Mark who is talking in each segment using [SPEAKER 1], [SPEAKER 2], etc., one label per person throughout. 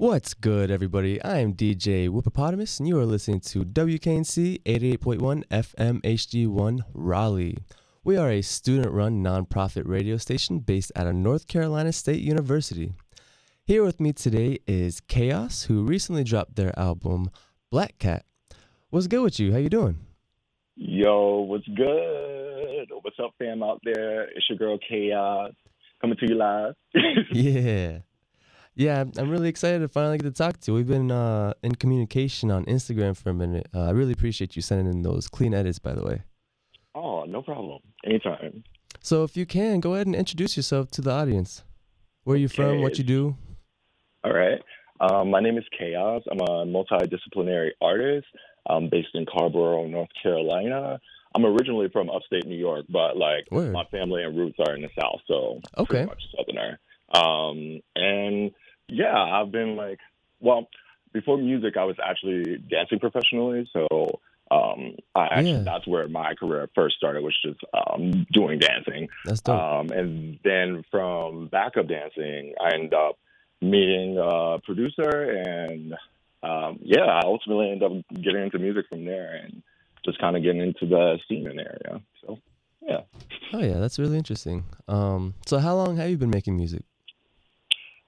[SPEAKER 1] What's good, everybody? I am DJ Whoopopotamus, and you are listening to WKNC 88.1 FM HD1 Raleigh. We are a student run nonprofit radio station based out of North Carolina State University. Here with me today is Chaos, who recently dropped their album Black Cat. What's good with you? How you doing?
[SPEAKER 2] Yo, what's good? What's up, fam out there? It's your girl Chaos coming to you live.
[SPEAKER 1] yeah. Yeah, I'm- really excited to finally get to talk to you. We've been uh, in communication on Instagram for a minute. Uh, I really appreciate you sending in those clean edits, by the way.
[SPEAKER 2] oh, no problem. Anytime.
[SPEAKER 1] So, if you can, go ahead and introduce yourself to the audience. Where are you from? What
[SPEAKER 2] Okay.
[SPEAKER 1] you do?
[SPEAKER 2] All right. Um, my name is Chaos. I'm a multidisciplinary artist. I'm based in Carrboro, North Carolina. I'm originally from upstate New York, but like
[SPEAKER 1] Word.
[SPEAKER 2] my family and roots are in the South, so
[SPEAKER 1] Okay.
[SPEAKER 2] much Southerner. Um, and yeah, I've been like, well, before music, I was actually dancing professionally, so um, I actually
[SPEAKER 1] Yeah.
[SPEAKER 2] that's where my career first started, was just um, doing dancing.
[SPEAKER 1] That's dope.
[SPEAKER 2] Um, and then from backup dancing, I ended up meeting a producer, and um, yeah, I ultimately ended up getting into music from there and just kind of getting into the scene in area. So yeah,
[SPEAKER 1] oh, yeah, that's really interesting. Um, so, how long have you been making music?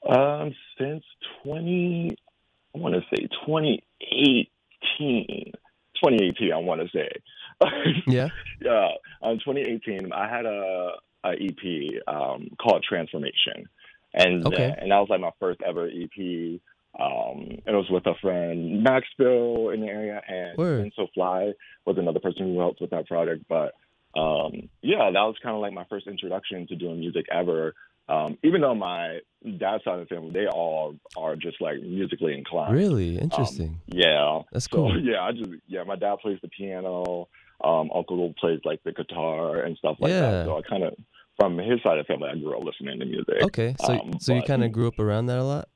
[SPEAKER 2] Um, since 20, I want to say 2018, 2018, I want to say.
[SPEAKER 1] Yeah.
[SPEAKER 2] yeah, um, 2018, I had a, a EP um, called Transformation, and
[SPEAKER 1] Okay.
[SPEAKER 2] and that was like my first ever EP. Um, and it was with a friend Maxville in the area, and
[SPEAKER 1] Word.
[SPEAKER 2] and So Fly was another person who helped with that project. But um, yeah, that was kind of like my first introduction to doing music ever. Um, even though my dad's side of the family, they all are just like musically inclined.
[SPEAKER 1] Really interesting.
[SPEAKER 2] Yeah.
[SPEAKER 1] That's
[SPEAKER 2] So
[SPEAKER 1] cool.
[SPEAKER 2] yeah, I just yeah, my dad plays the piano. Um, uncle plays like the guitar and stuff like
[SPEAKER 1] Yeah.
[SPEAKER 2] that. So I kind of from his side of the family, I grew up listening to music.
[SPEAKER 1] Okay, so
[SPEAKER 2] um,
[SPEAKER 1] so you kind of grew up around that a lot.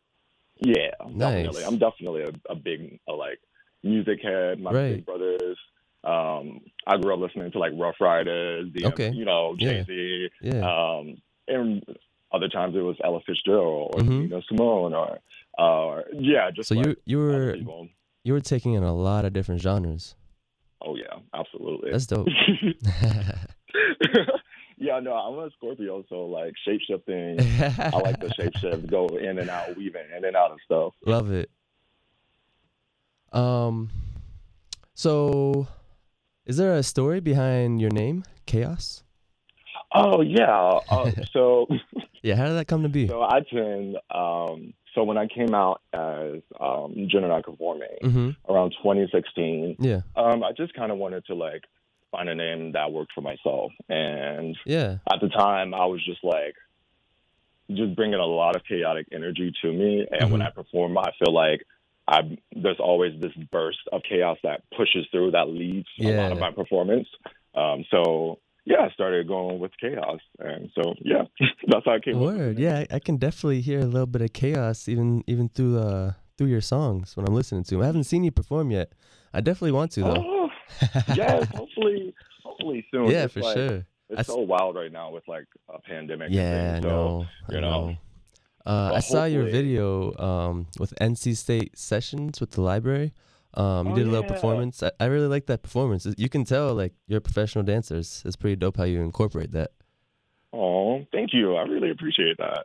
[SPEAKER 2] Yeah,
[SPEAKER 1] Nice.
[SPEAKER 2] definitely. I'm definitely a, a big a, like music head. My
[SPEAKER 1] Right.
[SPEAKER 2] big brothers. Um, I grew up listening to like Ruff Ryders. The,
[SPEAKER 1] Okay.
[SPEAKER 2] You know,
[SPEAKER 1] Yeah.
[SPEAKER 2] Jay Z.
[SPEAKER 1] Yeah.
[SPEAKER 2] Um, and other times it was Ella Fitzgerald or
[SPEAKER 1] Mhm.
[SPEAKER 2] Nina Simone or uh, yeah, just
[SPEAKER 1] so
[SPEAKER 2] like
[SPEAKER 1] you you were you were taking in a lot of different genres.
[SPEAKER 2] Oh yeah, absolutely.
[SPEAKER 1] That's dope.
[SPEAKER 2] yeah, no, I'm a Scorpio, so like shape shifting. I like the shape shift, go in and out, weaving in and out of stuff.
[SPEAKER 1] Love it. Um, so is there a story behind your name, Chaos?
[SPEAKER 2] Oh yeah. Uh, so
[SPEAKER 1] Yeah, how did that come to be?
[SPEAKER 2] so I tend um so when I came out as um gender non-conforming
[SPEAKER 1] Mm-hmm.
[SPEAKER 2] around 2016,
[SPEAKER 1] Yeah,
[SPEAKER 2] um I just kind of wanted to like find a name that worked for myself, and
[SPEAKER 1] yeah,
[SPEAKER 2] at the time I was just like just bringing a lot of chaotic energy to me and when
[SPEAKER 1] Mhm.
[SPEAKER 2] I perform I feel like I there's always this burst of chaos that pushes through that leads a lot of
[SPEAKER 1] Yeah.
[SPEAKER 2] my performance um so yeah I started going with chaos and so yeah that's how I came
[SPEAKER 1] word. Yeah, I, can definitely hear a little bit of chaos even even through uh through your songs when I'm listening to them. I haven't seen you perform yet. I definitely want to though.
[SPEAKER 2] oh, yes hopefully hopefully soon
[SPEAKER 1] yeah,
[SPEAKER 2] It's
[SPEAKER 1] for
[SPEAKER 2] like-
[SPEAKER 1] sure.
[SPEAKER 2] it's
[SPEAKER 1] I
[SPEAKER 2] so wild right now with like a pandemic
[SPEAKER 1] Yeah,
[SPEAKER 2] so.
[SPEAKER 1] I
[SPEAKER 2] you know.
[SPEAKER 1] know. Uh, I saw your video um, with NC State sessions with the library. Um, you
[SPEAKER 2] Oh,
[SPEAKER 1] did a little
[SPEAKER 2] yeah.
[SPEAKER 1] performance. I, I really like that performance. You can tell like you're a professional dancer. It's, it's pretty dope how you incorporate that.
[SPEAKER 2] oh thank you I really appreciate that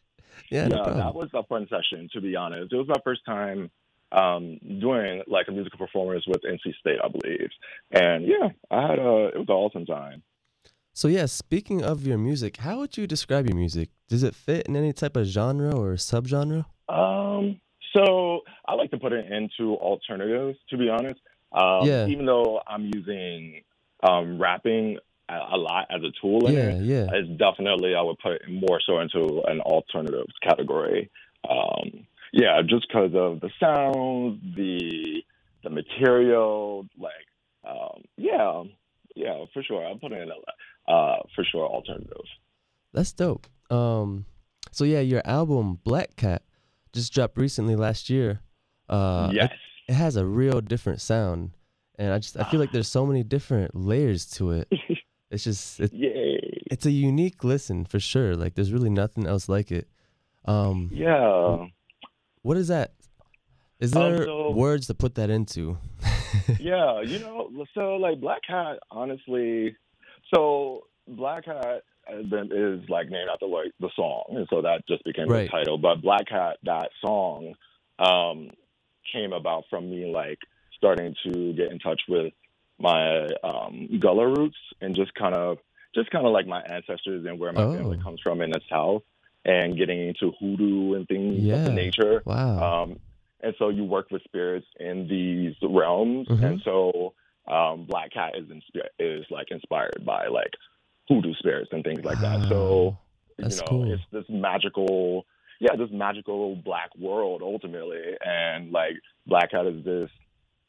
[SPEAKER 1] Yeah, no
[SPEAKER 2] yeah, that was a fun session, to be honest. It was my first time um, doing like a musical performance with NC State, I believe. And yeah, I had a it was an awesome time.
[SPEAKER 1] So yeah, speaking of your music, how would you describe your music? Does it fit in any type of genre or subgenre?
[SPEAKER 2] Um, so I like to put it into alternatives, to be honest. Um,
[SPEAKER 1] Yeah.
[SPEAKER 2] Even though I'm using um, rapping a, lot as a tool in
[SPEAKER 1] Yeah,
[SPEAKER 2] it,
[SPEAKER 1] yeah.
[SPEAKER 2] it's definitely I would put it more so into an alternatives category. Um, yeah, just because of the sound, the the material, like um, yeah, yeah, for sure. I'm putting in a uh, for sure alternative.
[SPEAKER 1] That's dope. Um, so yeah, your album Black Cat just dropped recently last year. Uh, it-
[SPEAKER 2] yes,
[SPEAKER 1] it has a real different sound and i just i feel like there's so many different layers to it it's just it, it's a unique listen for sure like there's really nothing else like it um
[SPEAKER 2] yeah.
[SPEAKER 1] what is that? Is
[SPEAKER 2] Um,
[SPEAKER 1] there
[SPEAKER 2] so-
[SPEAKER 1] words to put that into?
[SPEAKER 2] yeah, you know, so like Black Cat, honestly, so Black Cat is like named after like the song, and so that just became
[SPEAKER 1] Right.
[SPEAKER 2] the title. But Black Cat, that song, um, came about from me like starting to get in touch with my um, Gullah roots and just kind of, just kind of like my ancestors and where my family
[SPEAKER 1] Oh.
[SPEAKER 2] comes from in the South, and getting into hoodoo and things of
[SPEAKER 1] Yeah.
[SPEAKER 2] the nature.
[SPEAKER 1] Wow.
[SPEAKER 2] Um, and so you work with spirits in these realms,
[SPEAKER 1] Mhm.
[SPEAKER 2] and so um, Black Cat is inspi- is like inspired by like hoodoo spirits and things like that. So
[SPEAKER 1] That's
[SPEAKER 2] you know,
[SPEAKER 1] cool.
[SPEAKER 2] it's this magical, yeah, this magical black world ultimately, and like Black Cat is this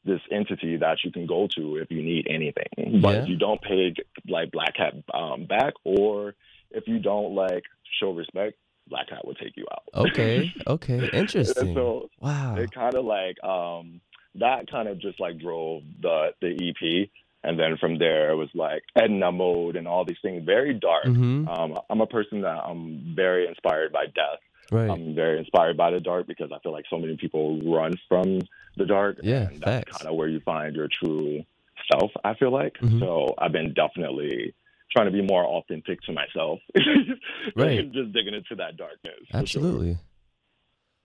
[SPEAKER 2] this entity that you can go to if you need anything. But
[SPEAKER 1] Yeah.
[SPEAKER 2] if you don't pay like Black Cat um, back, or if you don't like show respect, Black Cat will take you out.
[SPEAKER 1] Okay. Okay. Interesting.
[SPEAKER 2] so
[SPEAKER 1] wow.
[SPEAKER 2] it kind of like um that kind of just like drove the the EP, and then from there it was like Edna mode and all these things, very dark.
[SPEAKER 1] hmm
[SPEAKER 2] Um, I'm a person that I'm very inspired by death.
[SPEAKER 1] Right.
[SPEAKER 2] I'm very inspired by the dark because I feel like so many people run from the dark.
[SPEAKER 1] Yeah,
[SPEAKER 2] and that's kind of where you find your true self. I feel like
[SPEAKER 1] Mhm.
[SPEAKER 2] so. I've been definitely trying to be more authentic to myself.
[SPEAKER 1] Right.
[SPEAKER 2] just digging into that darkness. for sure.
[SPEAKER 1] Absolutely.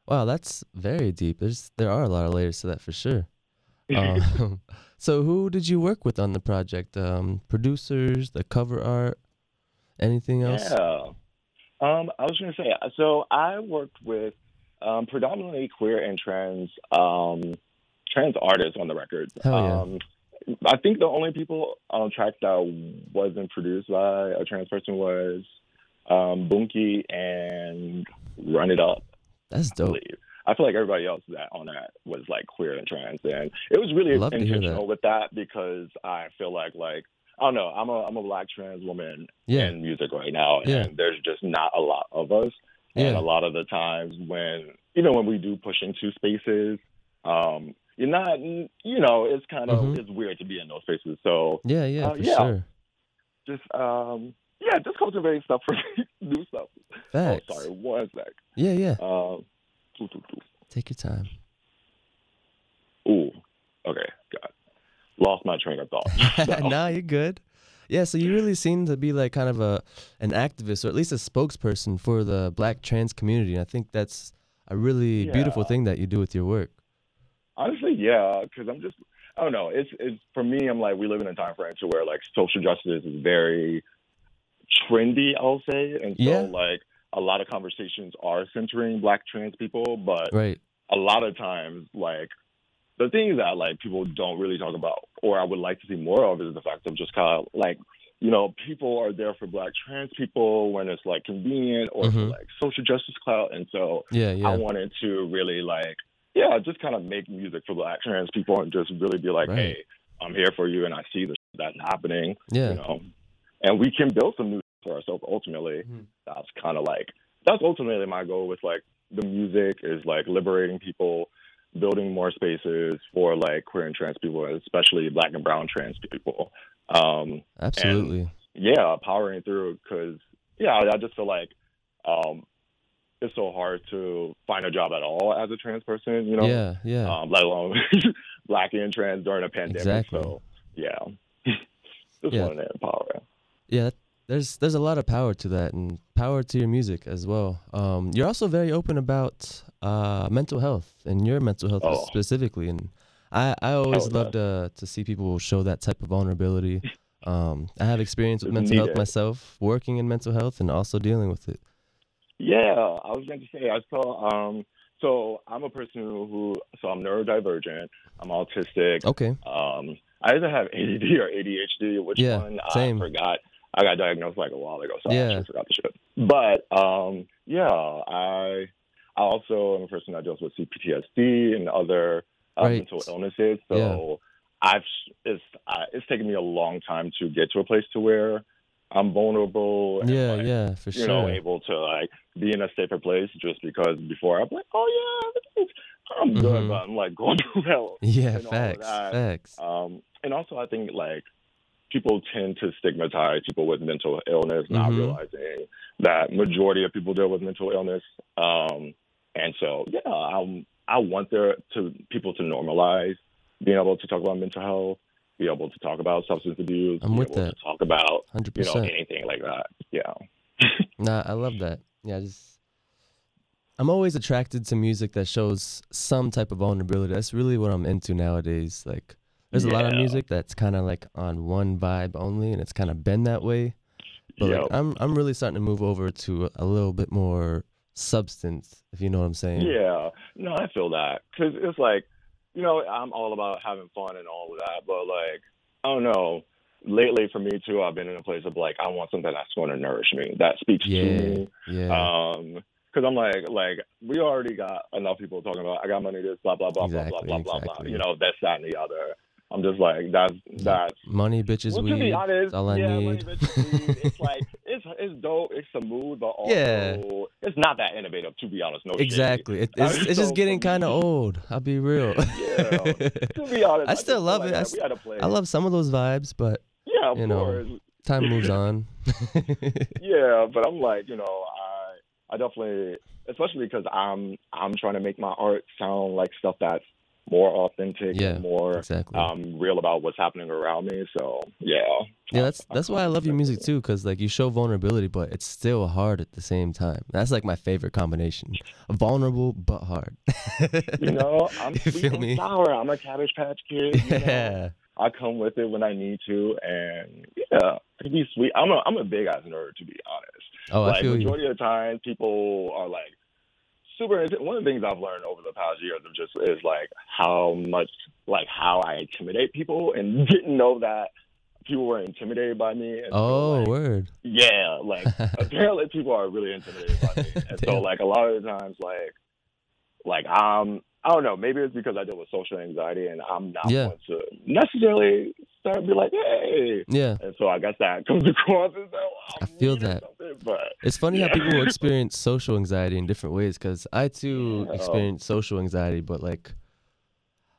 [SPEAKER 1] Wow, that's very deep. There's there are a lot of layers to that for sure. Um, so who did you work with on the project? Um, producers, the cover art, anything else?
[SPEAKER 2] Yeah. Um, I was going to say, so I worked with um, predominantly queer and trans um, trans artists on the record.
[SPEAKER 1] Hell yeah.
[SPEAKER 2] Um, I think the only people on track that wasn't produced by a trans person was um, Bunky and Run It Up.
[SPEAKER 1] That's dope.
[SPEAKER 2] I feel like everybody else that on that was like queer and trans, and it was really
[SPEAKER 1] Love
[SPEAKER 2] intentional
[SPEAKER 1] that.
[SPEAKER 2] with that because I feel like like I don't know, I'm a I'm a black trans woman
[SPEAKER 1] Yeah.
[SPEAKER 2] in music right now, and
[SPEAKER 1] Yeah.
[SPEAKER 2] there's just not a lot of us. And a lot of the times when even when we do push into spaces, um, you're not, you know, it's kind of
[SPEAKER 1] Mhm.
[SPEAKER 2] it's weird to be in those spaces. So
[SPEAKER 1] Yeah, yeah,
[SPEAKER 2] Uh,
[SPEAKER 1] for
[SPEAKER 2] yeah.
[SPEAKER 1] sure.
[SPEAKER 2] just um, yeah, just cultivating stuff for new stuff.
[SPEAKER 1] Facts.
[SPEAKER 2] Oh, sorry, one sec.
[SPEAKER 1] Yeah, yeah.
[SPEAKER 2] Um, doo, doo, doo.
[SPEAKER 1] Take your time.
[SPEAKER 2] Ooh, okay, got lost my train of thought. So,
[SPEAKER 1] nah, you're good. Yeah, so you really seem to be like kind of a an activist or at least a spokesperson for the black trans community. And I think that's a really beautiful thing that you do with your work.
[SPEAKER 2] Honestly, yeah, because I'm just I don't know. It's it's for me. I'm like we live in a time frame to where like social justice is very trendy. I'll say, and so
[SPEAKER 1] Yeah.
[SPEAKER 2] like a lot of conversations are centering Black trans people, but
[SPEAKER 1] Right.
[SPEAKER 2] a lot of times like the things that like people don't really talk about or I would like to see more of is the fact of just kind of like you know people are there for black trans people when it's like convenient or for
[SPEAKER 1] Mhm.
[SPEAKER 2] like social justice clout and so
[SPEAKER 1] Yeah, yeah.
[SPEAKER 2] I wanted to really like yeah just kind of make music for black trans people and just really be like
[SPEAKER 1] Right.
[SPEAKER 2] hey I'm here for you and I see shit that's happening
[SPEAKER 1] yeah.
[SPEAKER 2] you know and we can build some new for ourselves ultimately
[SPEAKER 1] Mhm.
[SPEAKER 2] that's kind of like that's ultimately my goal with like the music is like liberating people building more spaces for like queer and trans people especially black and brown trans people um
[SPEAKER 1] Absolutely.
[SPEAKER 2] yeah powering through because yeah I, I just feel like um it's so hard to find a job at all as a trans person you know
[SPEAKER 1] yeah, yeah.
[SPEAKER 2] um let alone black and trans during a pandemic
[SPEAKER 1] Exactly.
[SPEAKER 2] so yeah just
[SPEAKER 1] Yeah.
[SPEAKER 2] wanted to empower
[SPEAKER 1] Yeah, there's there's a lot of power to that, and power to your music as well. Um, you're also very open about uh, mental health and your mental health
[SPEAKER 2] Oh.
[SPEAKER 1] specifically, and I I always
[SPEAKER 2] Oh,
[SPEAKER 1] love to to see people show that type of vulnerability. Um, I have experience with mental health
[SPEAKER 2] needed.
[SPEAKER 1] myself, working in mental health, and also dealing with it.
[SPEAKER 2] Yeah, I was going to say I saw. Um, so I'm a person who, so I'm neurodivergent. I'm autistic.
[SPEAKER 1] Okay,
[SPEAKER 2] Um, I either have ADD or ADHD. Which
[SPEAKER 1] Yeah,
[SPEAKER 2] one?
[SPEAKER 1] same.
[SPEAKER 2] I forgot. I got diagnosed like a while ago, so I
[SPEAKER 1] Yeah.
[SPEAKER 2] actually forgot the shit. But um, yeah, I I also am a person that deals with CPTSD and other uh,
[SPEAKER 1] Right.
[SPEAKER 2] mental illnesses. So I've it's uh, it's taken me a long time to get to a place to where I'm vulnerable. And,
[SPEAKER 1] yeah,
[SPEAKER 2] like,
[SPEAKER 1] yeah, for
[SPEAKER 2] you
[SPEAKER 1] sure.
[SPEAKER 2] know, able to like be in a safer place just because before I'm like, oh yeah, I'm good,
[SPEAKER 1] Mhm.
[SPEAKER 2] but I'm like going through hell.
[SPEAKER 1] yeah,
[SPEAKER 2] and all of
[SPEAKER 1] facts, facts.
[SPEAKER 2] Um, and also, I think like people tend to stigmatize people with mental illness, not
[SPEAKER 1] Mhm.
[SPEAKER 2] realizing that majority of people deal with mental illness. Um, and so yeah, I I want there to people to normalize being able to talk about mental health, be able to talk about substance abuse,
[SPEAKER 1] I'm
[SPEAKER 2] be
[SPEAKER 1] with
[SPEAKER 2] able
[SPEAKER 1] that.
[SPEAKER 2] to talk about
[SPEAKER 1] Hundred
[SPEAKER 2] you know anything like that. Yeah.
[SPEAKER 1] Nah, I love that. Yeah, just I'm always attracted to music that shows some type of vulnerability. That's really what I'm into nowadays. Like there's a lot of music that's kind of like on one vibe only and it's kind of been that way. But
[SPEAKER 2] yeah.
[SPEAKER 1] like I'm I'm really starting to move over to a little bit more substance, if you know what I'm saying.
[SPEAKER 2] Yeah, no, I feel that because it's like, you know, I'm all about having fun and all of that, but like, I don't know. Lately, for me too, I've been in a place of like, I want something that's going to nourish me, that speaks
[SPEAKER 1] Yeah.
[SPEAKER 2] to me.
[SPEAKER 1] Yeah.
[SPEAKER 2] Um, because I'm like, like we already got enough people talking about, I got money, this, blah blah blah
[SPEAKER 1] Exactly,
[SPEAKER 2] blah blah blah blah blah. You know, that's that and the other. I'm just like, that's that's.
[SPEAKER 1] Money, bitches,
[SPEAKER 2] Well, to
[SPEAKER 1] weed.
[SPEAKER 2] be honest,
[SPEAKER 1] That's all I
[SPEAKER 2] yeah, money,
[SPEAKER 1] need.
[SPEAKER 2] bitches, weed, it's like it's it's dope, it's smooth, but also
[SPEAKER 1] Yeah.
[SPEAKER 2] it's not that innovative. To be honest, no.
[SPEAKER 1] Exactly. It,
[SPEAKER 2] I
[SPEAKER 1] it's,
[SPEAKER 2] mean,
[SPEAKER 1] it's
[SPEAKER 2] so
[SPEAKER 1] just getting kind of old. I'll be real.
[SPEAKER 2] Yeah. to be honest,
[SPEAKER 1] I
[SPEAKER 2] just
[SPEAKER 1] still love
[SPEAKER 2] like
[SPEAKER 1] it. I
[SPEAKER 2] that
[SPEAKER 1] s-
[SPEAKER 2] we had to play.
[SPEAKER 1] I love some of those vibes, but
[SPEAKER 2] yeah,
[SPEAKER 1] you know.
[SPEAKER 2] course.
[SPEAKER 1] time moves on.
[SPEAKER 2] Yeah, but I'm like, you know, I I definitely, especially because I'm I'm trying to make my art sound like stuff that's more authentic
[SPEAKER 1] Yeah,
[SPEAKER 2] and more
[SPEAKER 1] exactly.
[SPEAKER 2] um real about what's happening around me. So yeah.
[SPEAKER 1] yeah, that's that's why I love your music too, cause like you show vulnerability, but it's still hard at the same time. That's like my favorite combination: vulnerable but hard.
[SPEAKER 2] You know, I'm
[SPEAKER 1] You
[SPEAKER 2] sweet
[SPEAKER 1] feel
[SPEAKER 2] and
[SPEAKER 1] me?
[SPEAKER 2] sour. I'm a Cabbage Patch Kid. You know?
[SPEAKER 1] yeah.
[SPEAKER 2] I come with it when I need to, and yeah, I can be sweet. I'm a I'm a big ass nerd to be honest.
[SPEAKER 1] Oh, I
[SPEAKER 2] like
[SPEAKER 1] feel you.
[SPEAKER 2] majority of the time, people are like super. One of the things I've learned over the past years of just is like how much like how I intimidate people, and didn't know that people were intimidated by me.
[SPEAKER 1] Oh,
[SPEAKER 2] like,
[SPEAKER 1] word.
[SPEAKER 2] yeah, like apparently people are really intimidated by me, and so like a lot of the times, like like um. I don't know. Maybe it's because I deal with social anxiety, and I'm not
[SPEAKER 1] Yeah.
[SPEAKER 2] going to necessarily to be like, "Hey,"
[SPEAKER 1] Yeah.
[SPEAKER 2] and so I guess that comes across as though
[SPEAKER 1] I feel that.
[SPEAKER 2] But
[SPEAKER 1] It's funny how people experience social anxiety in different ways because I too
[SPEAKER 2] Yeah.
[SPEAKER 1] experience social anxiety, but like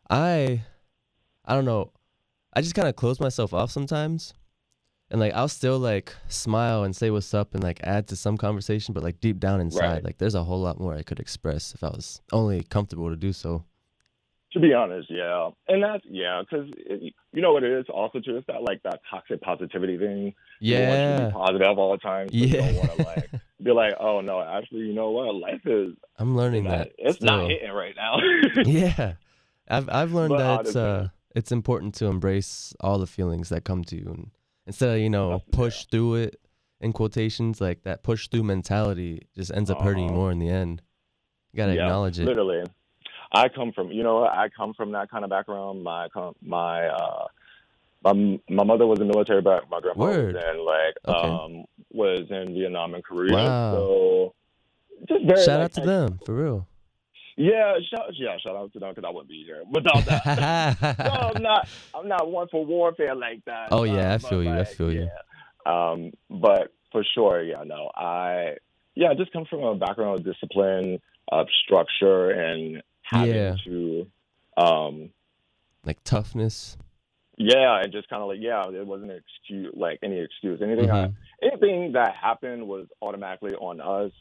[SPEAKER 1] I I don't know. I just kind of close myself off sometimes. And like I'll still like smile and say what's up and like add to some conversation, but like deep down inside,
[SPEAKER 2] Right.
[SPEAKER 1] like there's a whole lot more I could express if I was only comfortable to do so.
[SPEAKER 2] To be honest, yeah, and that's yeah, because you know what it is also too. It's that like that toxic positivity thing. You want to
[SPEAKER 1] Yeah.
[SPEAKER 2] be positive all the time. So You
[SPEAKER 1] Yeah.
[SPEAKER 2] don't want to like be like, oh no, actually, you know what? Life is
[SPEAKER 1] I'm learning
[SPEAKER 2] not,
[SPEAKER 1] that.
[SPEAKER 2] it's
[SPEAKER 1] still.
[SPEAKER 2] not hitting right now.
[SPEAKER 1] yeah. I've I've learned
[SPEAKER 2] But
[SPEAKER 1] that it's uh it's important to embrace all the feelings that come to you and instead of, you know, push through it in quotations, like that push through mentality just ends up hurting you
[SPEAKER 2] Uh-huh.
[SPEAKER 1] more in the end. You gotta
[SPEAKER 2] yeah,
[SPEAKER 1] acknowledge it.
[SPEAKER 2] Literally, I come from you know? I come from that kind of background. My my uh my my mother was a military back. My grandpa
[SPEAKER 1] Word.
[SPEAKER 2] was in like
[SPEAKER 1] Okay.
[SPEAKER 2] um was in Vietnam and Korea.
[SPEAKER 1] Wow.
[SPEAKER 2] So just very
[SPEAKER 1] Shout
[SPEAKER 2] like,
[SPEAKER 1] out to them, for real.
[SPEAKER 2] Yeah, shout yeah, shout out to them because I wouldn't be here without that. no, I'm not. I'm not one for warfare like that.
[SPEAKER 1] Oh, yeah, I
[SPEAKER 2] but,
[SPEAKER 1] feel you, I feel you.
[SPEAKER 2] yeah. Um, but for sure, yeah, no, I yeah, I just come from a background of discipline, of structure, and having
[SPEAKER 1] Yeah.
[SPEAKER 2] to, um,
[SPEAKER 1] like toughness.
[SPEAKER 2] yeah, and just kind of like yeah, it wasn't an excuse, like any excuse, anything. I,
[SPEAKER 1] Mhm.
[SPEAKER 2] anything that happened was automatically on us.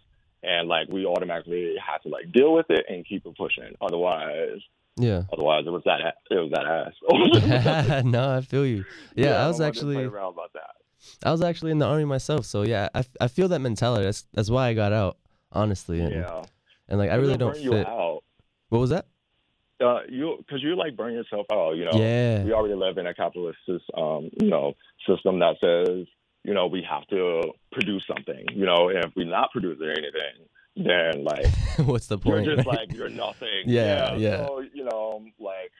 [SPEAKER 2] And like we automatically had to like deal with it and keep it pushing. Otherwise,
[SPEAKER 1] Yeah.
[SPEAKER 2] otherwise it was that it was that ass.
[SPEAKER 1] no, I feel you. Yeah, I was
[SPEAKER 2] to
[SPEAKER 1] actually
[SPEAKER 2] around about that.
[SPEAKER 1] I was actually in the army myself, so yeah, I, I feel that mentality. That's that's why I got out, honestly. And,
[SPEAKER 2] Yeah,
[SPEAKER 1] and like I really don't fit. What was that?
[SPEAKER 2] Uh, you because you like burn yourself out. You know,
[SPEAKER 1] Yeah.
[SPEAKER 2] we already live in a capitalist um, you know, system that says you know we have to produce something. You know, and if we're not producing anything, then like
[SPEAKER 1] What's the point?
[SPEAKER 2] you're just
[SPEAKER 1] right?
[SPEAKER 2] like you're nothing.
[SPEAKER 1] Yeah, yeah.
[SPEAKER 2] So you know, like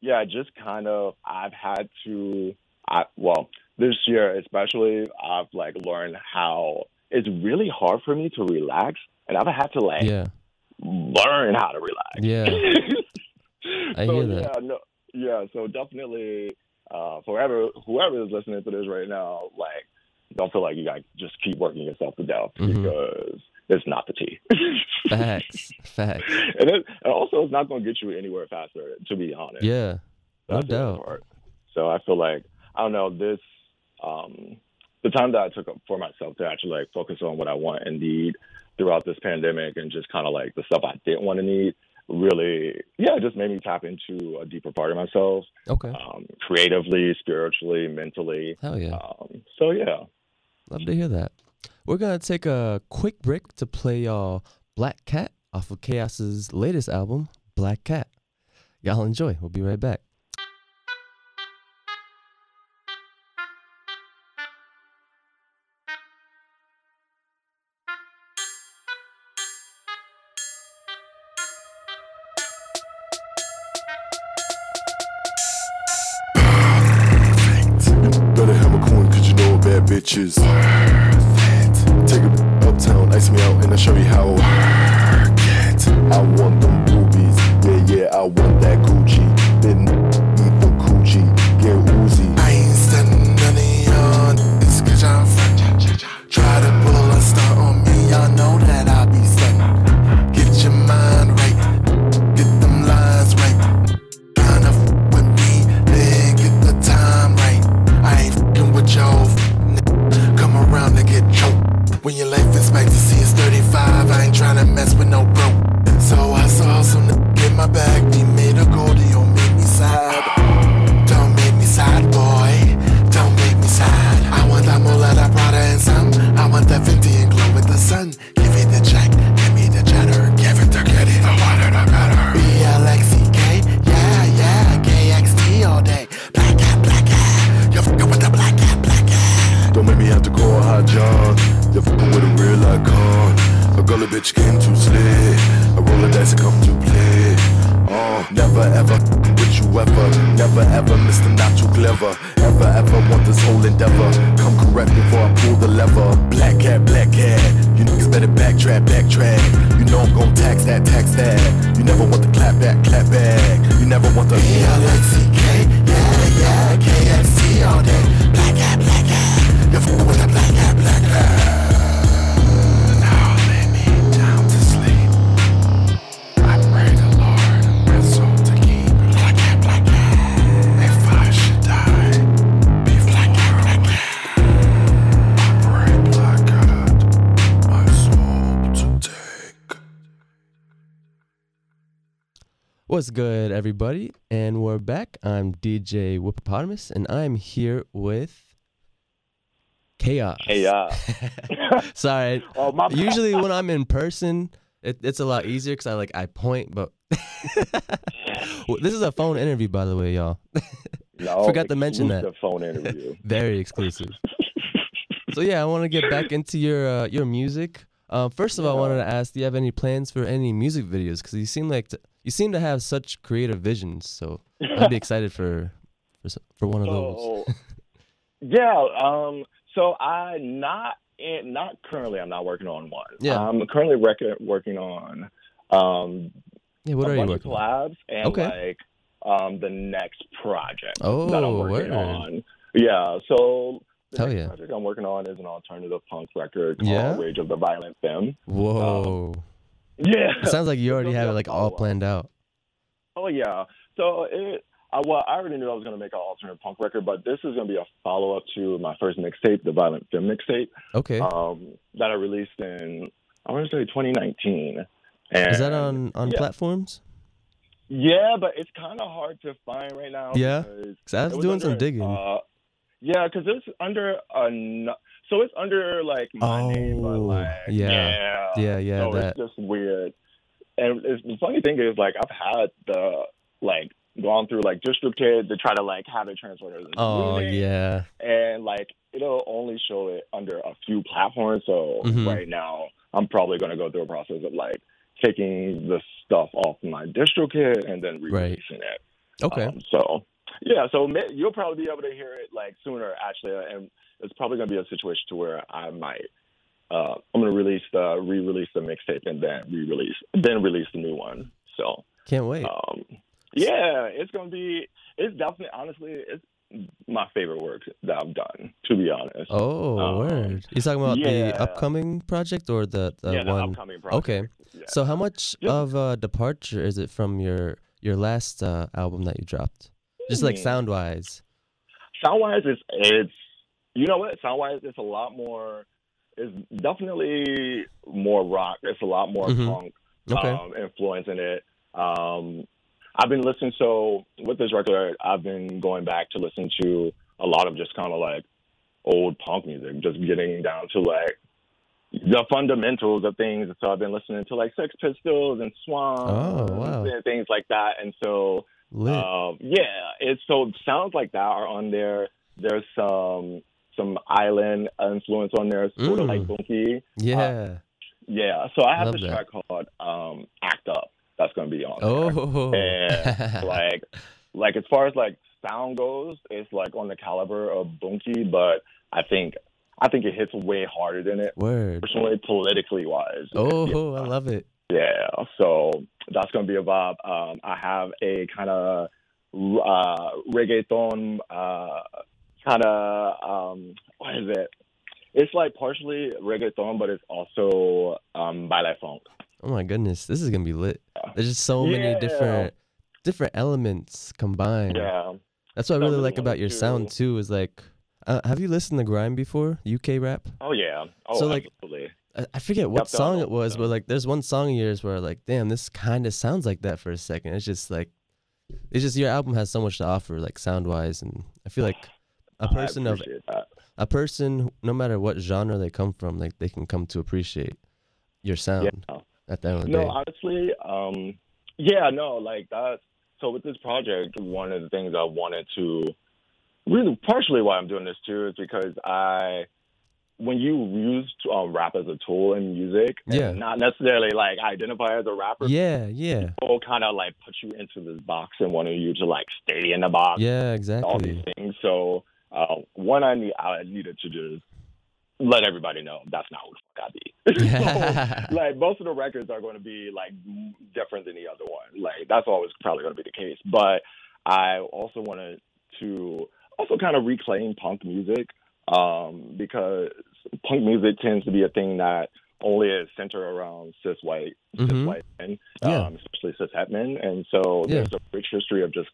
[SPEAKER 2] yeah, just kind of I've had to. I well this year especially I've like learned how it's really hard for me to relax, and I've had to like
[SPEAKER 1] yeah.
[SPEAKER 2] Learn how to relax.
[SPEAKER 1] Yeah. I
[SPEAKER 2] so,
[SPEAKER 1] hear that.
[SPEAKER 2] Yeah, no, yeah. So definitely, uh, forever, whoever is listening to this right now, like, don't feel like you got to just keep working yourself to death
[SPEAKER 1] Mhm.
[SPEAKER 2] because it's not the tea.
[SPEAKER 1] Facts. Facts.
[SPEAKER 2] and, it, and also, it's not going to get you anywhere faster. To be honest.
[SPEAKER 1] Yeah. No doubt.
[SPEAKER 2] So I feel like I don't know this. Um, the time that I took for myself to actually like focus on what I want and need throughout this pandemic and just kind of like the stuff I didn't want to need really, yeah, it just made me tap into a deeper part of myself,
[SPEAKER 1] Okay.
[SPEAKER 2] um, creatively, spiritually, mentally.
[SPEAKER 1] Hell yeah.
[SPEAKER 2] Um, so yeah.
[SPEAKER 1] Love to hear that. We're gonna take a quick break to play y'all Black Cat off of Chaos's latest album, Black Cat. Y'all enjoy. We'll be right back. What's good, everybody? And we're back. I'm DJ Whoopopotamus, and I'm here with Chaos.
[SPEAKER 2] Uh,
[SPEAKER 1] Sorry.
[SPEAKER 2] oh, my.
[SPEAKER 1] Usually when I'm in person, it, it's a lot easier because I like I point, but this is a phone interview, by the way, y'all.
[SPEAKER 2] no,
[SPEAKER 1] forgot to mention that.
[SPEAKER 2] phone interview.
[SPEAKER 1] Very exclusive. so yeah, I want to get back into your uh, your music. Uh, first of all, I wanted to ask, do you have any plans for any music videos? Because you seem like you seem to have such creative visions. So I'd be excited for for, for one of those.
[SPEAKER 2] Yeah. Um. So I not in, not currently. I'm not working on one.
[SPEAKER 1] Yeah.
[SPEAKER 2] I'm currently rec- working on um
[SPEAKER 1] Yeah, what are you working?
[SPEAKER 2] of
[SPEAKER 1] on?
[SPEAKER 2] collabs and
[SPEAKER 1] Okay.
[SPEAKER 2] like um the next project that
[SPEAKER 1] Oh,
[SPEAKER 2] I'm working
[SPEAKER 1] word.
[SPEAKER 2] on. Yeah. So. The
[SPEAKER 1] Hell
[SPEAKER 2] next
[SPEAKER 1] yeah.
[SPEAKER 2] project I'm working on is an alternative punk record called
[SPEAKER 1] Yeah?
[SPEAKER 2] Rage of the Violent Femme.
[SPEAKER 1] Whoa!
[SPEAKER 2] Yeah.
[SPEAKER 1] it sounds like you already have it like all planned out.
[SPEAKER 2] Oh yeah. So it, I, well, I already knew I was going to make an alternate punk record, but this is going to be a follow up to my first mixtape, the Violent Femme mixtape,
[SPEAKER 1] Okay.
[SPEAKER 2] um, that I released in I want to say 2019. And
[SPEAKER 1] Is that on on
[SPEAKER 2] yeah.
[SPEAKER 1] platforms?
[SPEAKER 2] Yeah, but it's kind of hard to find right now.
[SPEAKER 1] Yeah?
[SPEAKER 2] because
[SPEAKER 1] I was doing some digging.
[SPEAKER 2] Uh, yeah, because it's under a so it's under like my name, but
[SPEAKER 1] Oh,
[SPEAKER 2] like
[SPEAKER 1] yeah.
[SPEAKER 2] yeah,
[SPEAKER 1] Yeah, yeah,
[SPEAKER 2] So
[SPEAKER 1] that.
[SPEAKER 2] it's just weird. And it's, the funny thing is, like, I've had the like gone through like DistroKid to try to like have it transferred as
[SPEAKER 1] Oh yeah.
[SPEAKER 2] and like it'll only show it under a few platforms. So
[SPEAKER 1] Mhm.
[SPEAKER 2] right now, I'm probably going to go through a process of like taking the stuff off my DistroKid and then re-releasing it.
[SPEAKER 1] Okay.
[SPEAKER 2] Um, so yeah, so you'll probably be able to hear it like sooner actually, and it's probably going to be a situation to where I might. Uh, I'm going to release the re-release the mixtape and then re-release then release the new one. So
[SPEAKER 1] Can't wait.
[SPEAKER 2] um, yeah, it's going to be. It's definitely honestly it's my favorite work that I've done. To be honest.
[SPEAKER 1] oh,
[SPEAKER 2] um,
[SPEAKER 1] word. You talking about
[SPEAKER 2] yeah.
[SPEAKER 1] the upcoming project or the, the
[SPEAKER 2] yeah, the
[SPEAKER 1] one?
[SPEAKER 2] upcoming project.
[SPEAKER 1] Okay.
[SPEAKER 2] Yeah.
[SPEAKER 1] So how much
[SPEAKER 2] Yeah.
[SPEAKER 1] of a departure is it from your your last uh, album that you dropped? Just like sound wise.
[SPEAKER 2] sound wise it's it's you know what sound wise it's a lot more It's definitely more rock. It's a lot more
[SPEAKER 1] Mhm.
[SPEAKER 2] punk
[SPEAKER 1] Okay.
[SPEAKER 2] um, influence in it. Um, I've been listening. So with this record, I've been going back to listen to a lot of just kind of like old punk music, just getting down to like the fundamentals of things. So I've been listening to like Sex Pistols and Swans
[SPEAKER 1] Oh, wow.
[SPEAKER 2] and things like that. And so. Um, yeah, it's so sounds like that are on there. There's some some island influence on there, sort of
[SPEAKER 1] Mm.
[SPEAKER 2] like Bunky.
[SPEAKER 1] yeah.
[SPEAKER 2] Yeah, so I have
[SPEAKER 1] Love
[SPEAKER 2] this
[SPEAKER 1] that.
[SPEAKER 2] track called um, "Act Up." That's going to be on.
[SPEAKER 1] oh.
[SPEAKER 2] there. like, like as far as like sound goes, it's like on the caliber of Bunky, but I think I think it hits way harder than it.
[SPEAKER 1] Word.
[SPEAKER 2] Personally, politically wise.
[SPEAKER 1] Oh, I love it.
[SPEAKER 2] Yeah, so that's gonna be a vibe. Um, I have a kind of uh, reggaeton, uh, kind of um, what is it? It's like partially reggaeton, but it's also um, baile funk.
[SPEAKER 1] Oh my goodness, this is gonna be lit. There's just so many different different elements combined.
[SPEAKER 2] Yeah,
[SPEAKER 1] That's what I really like about your
[SPEAKER 2] to-
[SPEAKER 1] sound too. Is like, uh, have you listened to Grime before? UK rap.
[SPEAKER 2] oh yeah, oh
[SPEAKER 1] So, like,
[SPEAKER 2] absolutely.
[SPEAKER 1] I, forget what song it was, but like, there's one song of yours where like, damn, this kind of sounds like that for a second. It's just like, it's just your album has so much to offer, like sound wise, and I feel like a person of
[SPEAKER 2] that.
[SPEAKER 1] a person, no matter what genre they come from, like they can come to appreciate your sound
[SPEAKER 2] Yeah.
[SPEAKER 1] at the end of the
[SPEAKER 2] No,
[SPEAKER 1] day.
[SPEAKER 2] honestly, um, yeah, no, like that. So with this project, one of the things I wanted to really partially why I'm doing this too is because I, when you use um, rap as a tool in music,
[SPEAKER 1] Yeah.
[SPEAKER 2] not necessarily like identify as a rapper.
[SPEAKER 1] yeah, yeah,
[SPEAKER 2] People kind of like put you into this box and wanted you to like stay in the box.
[SPEAKER 1] yeah, exactly.
[SPEAKER 2] all these things. So uh, one, I need I needed to just let everybody know that's not who the fuck I be. so, like most of the records are going to be like different than the other one. Like that's always probably going to be the case. But I also wanted to also kind of reclaim punk music um, because punk music tends to be a thing that only is centered around cis white cis
[SPEAKER 1] Mhm.
[SPEAKER 2] white men,
[SPEAKER 1] Yeah.
[SPEAKER 2] um, especially cis het men, and so
[SPEAKER 1] Yeah.
[SPEAKER 2] there's a rich history of just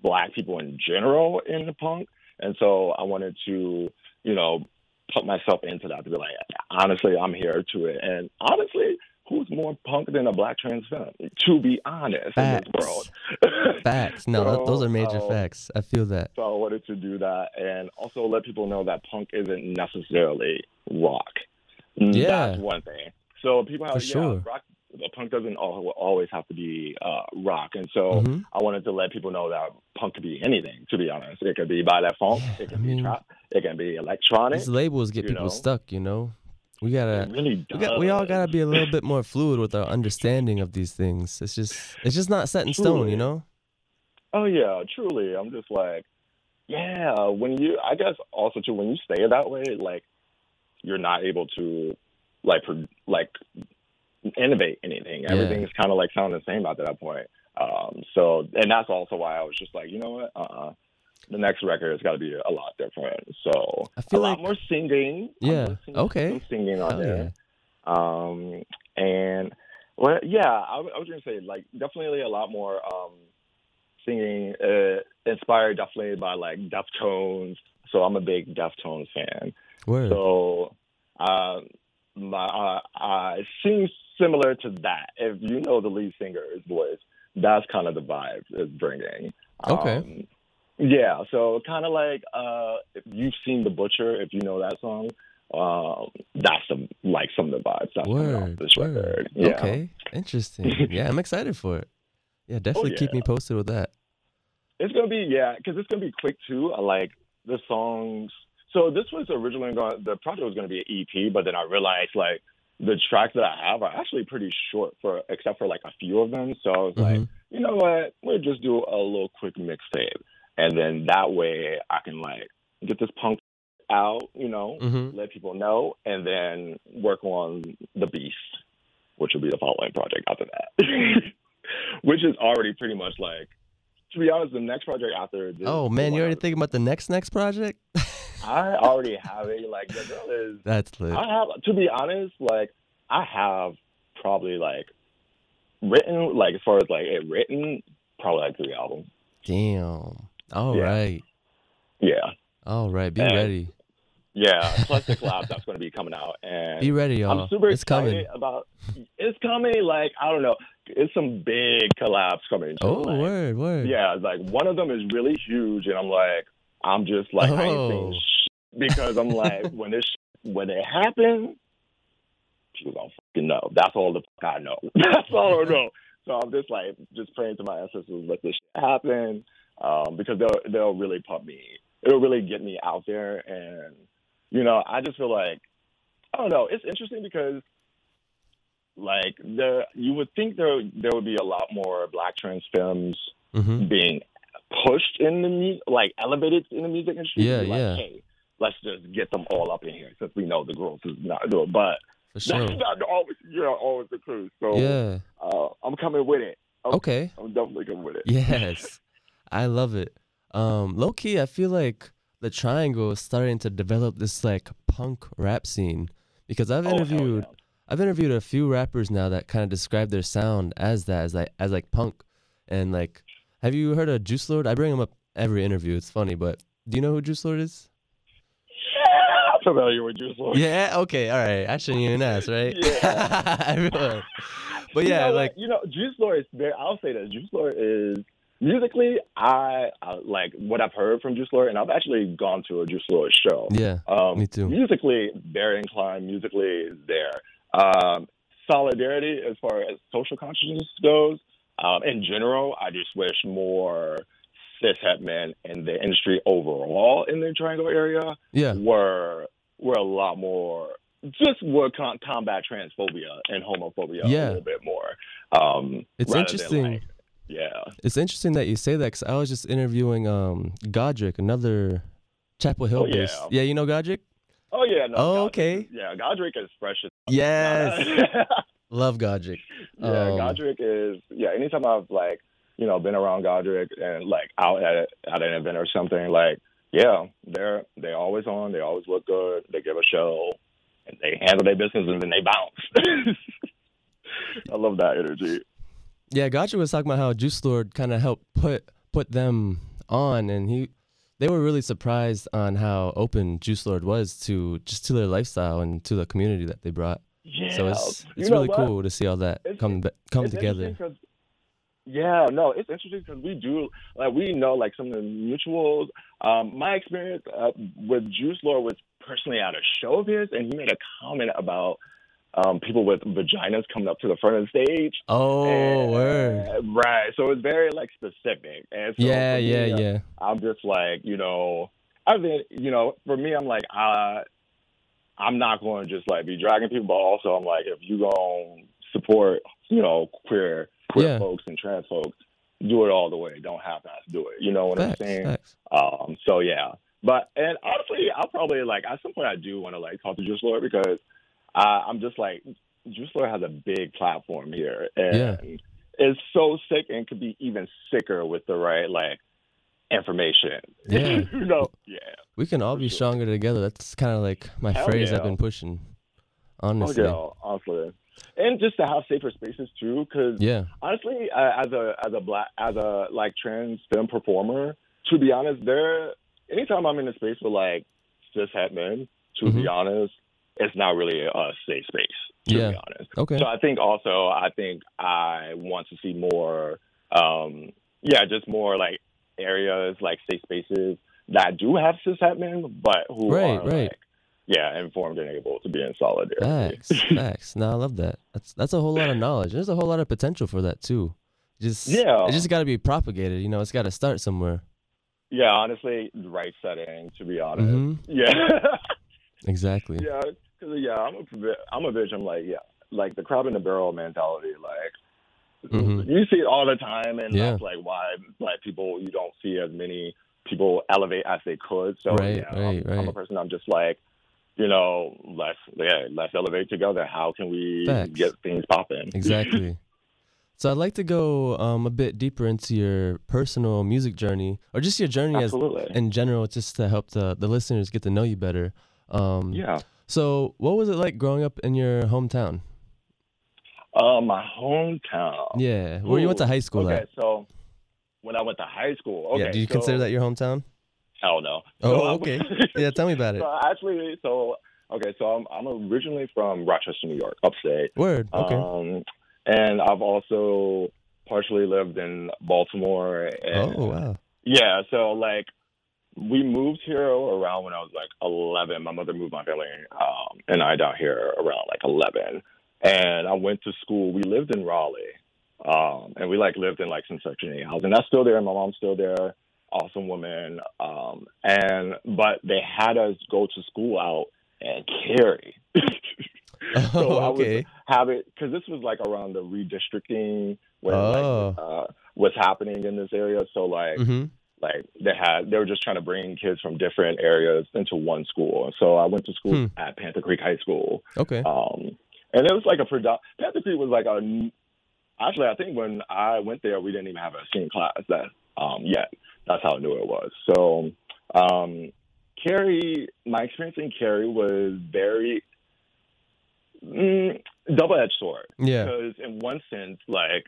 [SPEAKER 2] black people in general in the punk. And so I wanted to, you know, put myself into that to be like, honestly, I'm here to it. And honestly, who's more punk than a black trans femme? To be honest,
[SPEAKER 1] Facts.
[SPEAKER 2] in this world.
[SPEAKER 1] Facts. No, th- those are major
[SPEAKER 2] So, um,
[SPEAKER 1] facts. I feel that.
[SPEAKER 2] So I wanted to do that and also let people know that punk isn't necessarily rock.
[SPEAKER 1] Yeah.
[SPEAKER 2] That's one thing. So people have
[SPEAKER 1] For
[SPEAKER 2] yeah,
[SPEAKER 1] sure.
[SPEAKER 2] rock punk doesn't always have to be uh, rock. And so
[SPEAKER 1] Mhm.
[SPEAKER 2] I wanted to let people know that punk could be anything, to be honest. It could be by that funk,
[SPEAKER 1] Yeah,
[SPEAKER 2] it can
[SPEAKER 1] I
[SPEAKER 2] be
[SPEAKER 1] mean,
[SPEAKER 2] trap, it can be electronic.
[SPEAKER 1] These labels get people
[SPEAKER 2] know?
[SPEAKER 1] stuck, you know. We gotta
[SPEAKER 2] it really
[SPEAKER 1] we, got, we all gotta be a little bit more fluid with our understanding of these things. It's just it's just not set in stone, you know.
[SPEAKER 2] Oh yeah, truly. I'm just like, yeah. When you, I guess also too, when you stay that way, like, you're not able to, like, like, innovate anything.
[SPEAKER 1] Yeah.
[SPEAKER 2] Everything's kind of like sounding the same at that point. Um, so, and that's also why I was just like, you know what? Uh, the next record has got to be a lot different. So,
[SPEAKER 1] I feel
[SPEAKER 2] a lot more singing.
[SPEAKER 1] Yeah.
[SPEAKER 2] to
[SPEAKER 1] Okay.
[SPEAKER 2] singing on there. Um, and well, yeah, I was gonna say like definitely a lot more um, singing, uh, inspired definitely by like Deftones. So I'm a big Deftones fan.
[SPEAKER 1] Word.
[SPEAKER 2] So um, my uh, uh, it seems similar to that. If you know the lead singer's voice, that's kind of the vibe it's bringing.
[SPEAKER 1] Okay.
[SPEAKER 2] Um, yeah, so kind of like uh, if you've seen The Butcher, if you know that song, um, that's some like some of the vibes that's coming off
[SPEAKER 1] Word.
[SPEAKER 2] this
[SPEAKER 1] Word.
[SPEAKER 2] record. Yeah.
[SPEAKER 1] Okay. Interesting. yeah, I'm excited for it. Yeah, definitely keep
[SPEAKER 2] Oh, yeah.
[SPEAKER 1] me posted with that.
[SPEAKER 2] It's gonna be yeah, because it's gonna be quick too. I like the songs. So this was originally going. The project was gonna be an EP, but then I realized like the tracks that I have are actually pretty short for except for like a few of them. So I was like,
[SPEAKER 1] Mhm.
[SPEAKER 2] you know what? We'll just do a little quick mixtape, and then that way I can like get this punk out, you know,
[SPEAKER 1] Mhm.
[SPEAKER 2] let people know, and then work on the beast, which will be the following project after that, which is already pretty much like. To be honest, the next project after this.
[SPEAKER 1] Oh man, you already thinking about the next next project?
[SPEAKER 2] I already have it. Like the girl is.
[SPEAKER 1] That's lit.
[SPEAKER 2] I have to be honest. Like I have probably like written like as far as like it written probably like three albums.
[SPEAKER 1] Damn. All
[SPEAKER 2] Yeah.
[SPEAKER 1] right.
[SPEAKER 2] Yeah.
[SPEAKER 1] All right. Be
[SPEAKER 2] And-
[SPEAKER 1] ready.
[SPEAKER 2] Yeah, plus the collab that's going to be coming out, and
[SPEAKER 1] Be ready, y'all.
[SPEAKER 2] I'm super
[SPEAKER 1] it's
[SPEAKER 2] excited
[SPEAKER 1] coming.
[SPEAKER 2] about. It's coming. Like I don't know, it's some big collabs coming.
[SPEAKER 1] Oh,
[SPEAKER 2] like,
[SPEAKER 1] word, word.
[SPEAKER 2] Yeah, like one of them is really huge, and I'm like, I'm just like, I ain't
[SPEAKER 1] Oh.
[SPEAKER 2] saying sh- because I'm like, when this sh- when it happens, people don't fucking know. That's all the fuck I know. That's all I know. So I'm just like, just praying to my ancestors let this shit happen, um, because they'll they'll really pump me. It'll really get me out there, and you know, I just feel like, I don't know. It's interesting because. Like the, you would think there there would be a lot more black trans femmes
[SPEAKER 1] Mm-hmm.
[SPEAKER 2] being pushed in the music, like elevated in the music industry.
[SPEAKER 1] Yeah,
[SPEAKER 2] like,
[SPEAKER 1] yeah.
[SPEAKER 2] Hey, let's just get them all up in here since we know the girls is not doing. But
[SPEAKER 1] For sure.
[SPEAKER 2] that's not always, you know, always the truth. So
[SPEAKER 1] Yeah.
[SPEAKER 2] uh, I'm coming with it. I'm,
[SPEAKER 1] Okay.
[SPEAKER 2] I'm definitely coming with it.
[SPEAKER 1] Yes. I love it. Um, low key, I feel like the triangle is starting to develop this like punk rap scene because I've
[SPEAKER 2] Oh,
[SPEAKER 1] interviewed
[SPEAKER 2] yeah.
[SPEAKER 1] I've interviewed a few rappers now that kind of describe their sound as that, as like as like punk, and like, have you heard of Juice Lord? I bring him up every interview. It's funny, but do you know who Juice Lord is?
[SPEAKER 2] Yeah, I'm familiar with Juice WRLD.
[SPEAKER 1] Yeah. Okay. All right. I shouldn't even ask, right?
[SPEAKER 2] Yeah.
[SPEAKER 1] Everyone. But
[SPEAKER 2] You
[SPEAKER 1] yeah,
[SPEAKER 2] know
[SPEAKER 1] like
[SPEAKER 2] you know, Juice Lord is very. I'll say that Juice Lord is musically. I, I like what I've heard from Juice WRLD, and I've actually gone to a Juice WRLD show.
[SPEAKER 1] yeah,
[SPEAKER 2] Um,
[SPEAKER 1] Me too.
[SPEAKER 2] Musically, very inclined. Musically, there. Um, solidarity as far as social consciousness goes. Um, in general, I just wish more cishet men in the industry overall in the Triangle area
[SPEAKER 1] yeah,
[SPEAKER 2] were were a lot more just would combat transphobia and homophobia
[SPEAKER 1] Yeah.
[SPEAKER 2] a little bit more. Um,
[SPEAKER 1] It's interesting.
[SPEAKER 2] like, yeah.
[SPEAKER 1] It's interesting that you say that because I was just interviewing um Godric, another Chapel Hill
[SPEAKER 2] Oh, yeah.
[SPEAKER 1] based. Yeah, you know Godric?
[SPEAKER 2] Oh yeah. No,
[SPEAKER 1] Oh,
[SPEAKER 2] Godric
[SPEAKER 1] okay.
[SPEAKER 2] yeah, Godric is fresh. as-
[SPEAKER 1] Yes, love Godric.
[SPEAKER 2] yeah,
[SPEAKER 1] Um,
[SPEAKER 2] Godric is yeah. Anytime I've like you know been around Godric and like out at at an event or something, like yeah, they're they always on. They always look good. They give a show, and they handle their business, and then they bounce. I love that energy.
[SPEAKER 1] Yeah, Godric was talking about how Juice Lord kind of helped put put them on, and he they were really surprised on how open Juice Lord was to just to their lifestyle and to the community that they brought.
[SPEAKER 2] Yeah,
[SPEAKER 1] So it's it's really
[SPEAKER 2] what?
[SPEAKER 1] cool to see all that
[SPEAKER 2] It's-
[SPEAKER 1] come come together.
[SPEAKER 2] yeah, no, it's interesting because we do like we know like some of the mutuals. Um, my experience uh, with Juice Lord was personally at a show of his, and he made a comment about um, people with vaginas coming up to the front of the stage.
[SPEAKER 1] Oh,
[SPEAKER 2] And-
[SPEAKER 1] word.
[SPEAKER 2] Right, so it's very like specific, and so
[SPEAKER 1] Yeah,
[SPEAKER 2] me,
[SPEAKER 1] yeah, yeah.
[SPEAKER 2] I'm just like, you know, I mean, you know, for me, I'm like, uh, I'm not going to just like be dragging people, but also I'm like, if you gonna support, you know, queer queer
[SPEAKER 1] Yeah.
[SPEAKER 2] folks and trans folks, do it all the way. Don't half ass do it. You know what
[SPEAKER 1] Facts,
[SPEAKER 2] I'm saying?
[SPEAKER 1] facts.
[SPEAKER 2] Um, so yeah, but and honestly, I'll probably like at some point I do want to like talk to Juice Lord because uh, I'm just like Juice Lord has a big platform here, and
[SPEAKER 1] Yeah.
[SPEAKER 2] it's so sick and could be even sicker with the right like information.
[SPEAKER 1] Yeah.
[SPEAKER 2] you know, yeah.
[SPEAKER 1] We can all be
[SPEAKER 2] sure.
[SPEAKER 1] stronger together. That's kind of like my
[SPEAKER 2] Hell
[SPEAKER 1] phrase I've been pushing. Honestly.
[SPEAKER 2] yeah, honestly, and just to have safer spaces too, because
[SPEAKER 1] Yeah.
[SPEAKER 2] honestly, uh, as a as a black as a like trans femme performer, to be honest, there anytime I'm in a space with like cis het men, to be
[SPEAKER 1] Mhm.
[SPEAKER 2] honest, it's not really a safe space. To
[SPEAKER 1] Yeah.
[SPEAKER 2] be honest,
[SPEAKER 1] Okay.
[SPEAKER 2] so I think also I think I want to see more, um, yeah, just more like areas like safe spaces that do have cis men, but who
[SPEAKER 1] Right,
[SPEAKER 2] are
[SPEAKER 1] right.
[SPEAKER 2] like yeah informed and able to be in solidarity.
[SPEAKER 1] Facts. facts. No, I love that. That's that's a whole lot of knowledge. There's a whole lot of potential for that too. Just
[SPEAKER 2] Yeah.
[SPEAKER 1] It just got to be propagated. You know, it's got to start somewhere.
[SPEAKER 2] Yeah, honestly, right setting. To be honest,
[SPEAKER 1] hmm
[SPEAKER 2] yeah,
[SPEAKER 1] Exactly.
[SPEAKER 2] yeah, 'cause, yeah. I'm a I'm a bitch. I'm like yeah, like the crab in the barrel mentality. Like
[SPEAKER 1] Mhm.
[SPEAKER 2] you see it all the time, and
[SPEAKER 1] Yeah.
[SPEAKER 2] that's like why black people you don't see as many people elevate as they could. So
[SPEAKER 1] Right,
[SPEAKER 2] yeah,
[SPEAKER 1] right,
[SPEAKER 2] I'm, I'm a person. I'm just like. You know, let's yeah, let's elevate together. How can we
[SPEAKER 1] Facts.
[SPEAKER 2] get things popping?
[SPEAKER 1] Exactly. so I'd like to go um, a bit deeper into your personal music journey, or just your journey as
[SPEAKER 2] Absolutely.
[SPEAKER 1] in general, just to help the the listeners get to know you better. Um,
[SPEAKER 2] yeah.
[SPEAKER 1] So, what was it like growing up in your hometown?
[SPEAKER 2] Uh, my hometown.
[SPEAKER 1] Yeah, where you went to high school
[SPEAKER 2] Okay,
[SPEAKER 1] at?
[SPEAKER 2] so when I went to high school, okay,
[SPEAKER 1] yeah, do you
[SPEAKER 2] so,
[SPEAKER 1] consider that your hometown?
[SPEAKER 2] Hell no.
[SPEAKER 1] Oh,
[SPEAKER 2] So, um,
[SPEAKER 1] okay. Yeah, tell me about it.
[SPEAKER 2] so actually, so okay, so I'm I'm originally from Rochester, New York, upstate.
[SPEAKER 1] Word. Okay.
[SPEAKER 2] Um, and I've also partially lived in Baltimore. And,
[SPEAKER 1] oh wow.
[SPEAKER 2] Yeah, so like we moved here around when I was like 11. My mother moved my family um, and I down here around like 11. And I went to school. We lived in Raleigh. Um, and we like lived in like some Section 8 house. And that's still there. My mom's still there. Awesome woman. Um, and, but they had us go to school out and Cary.
[SPEAKER 1] Oh,
[SPEAKER 2] I was
[SPEAKER 1] okay.
[SPEAKER 2] have it because this was like around the redistricting when
[SPEAKER 1] Oh.
[SPEAKER 2] like uh, was happening in this area. So like
[SPEAKER 1] hmm
[SPEAKER 2] like they had they were just trying to bring kids from different areas into one school. And so I went to school
[SPEAKER 1] Hmm.
[SPEAKER 2] at Panther Creek High School.
[SPEAKER 1] Okay.
[SPEAKER 2] Um, and it was like a produ- Panther Creek was like a actually I think when I went there we didn't even have a senior class that um, yet. That's how new it was. So um, Cary, my experience in Cary was very mm, double-edged sword
[SPEAKER 1] Yeah.
[SPEAKER 2] because in one sense, like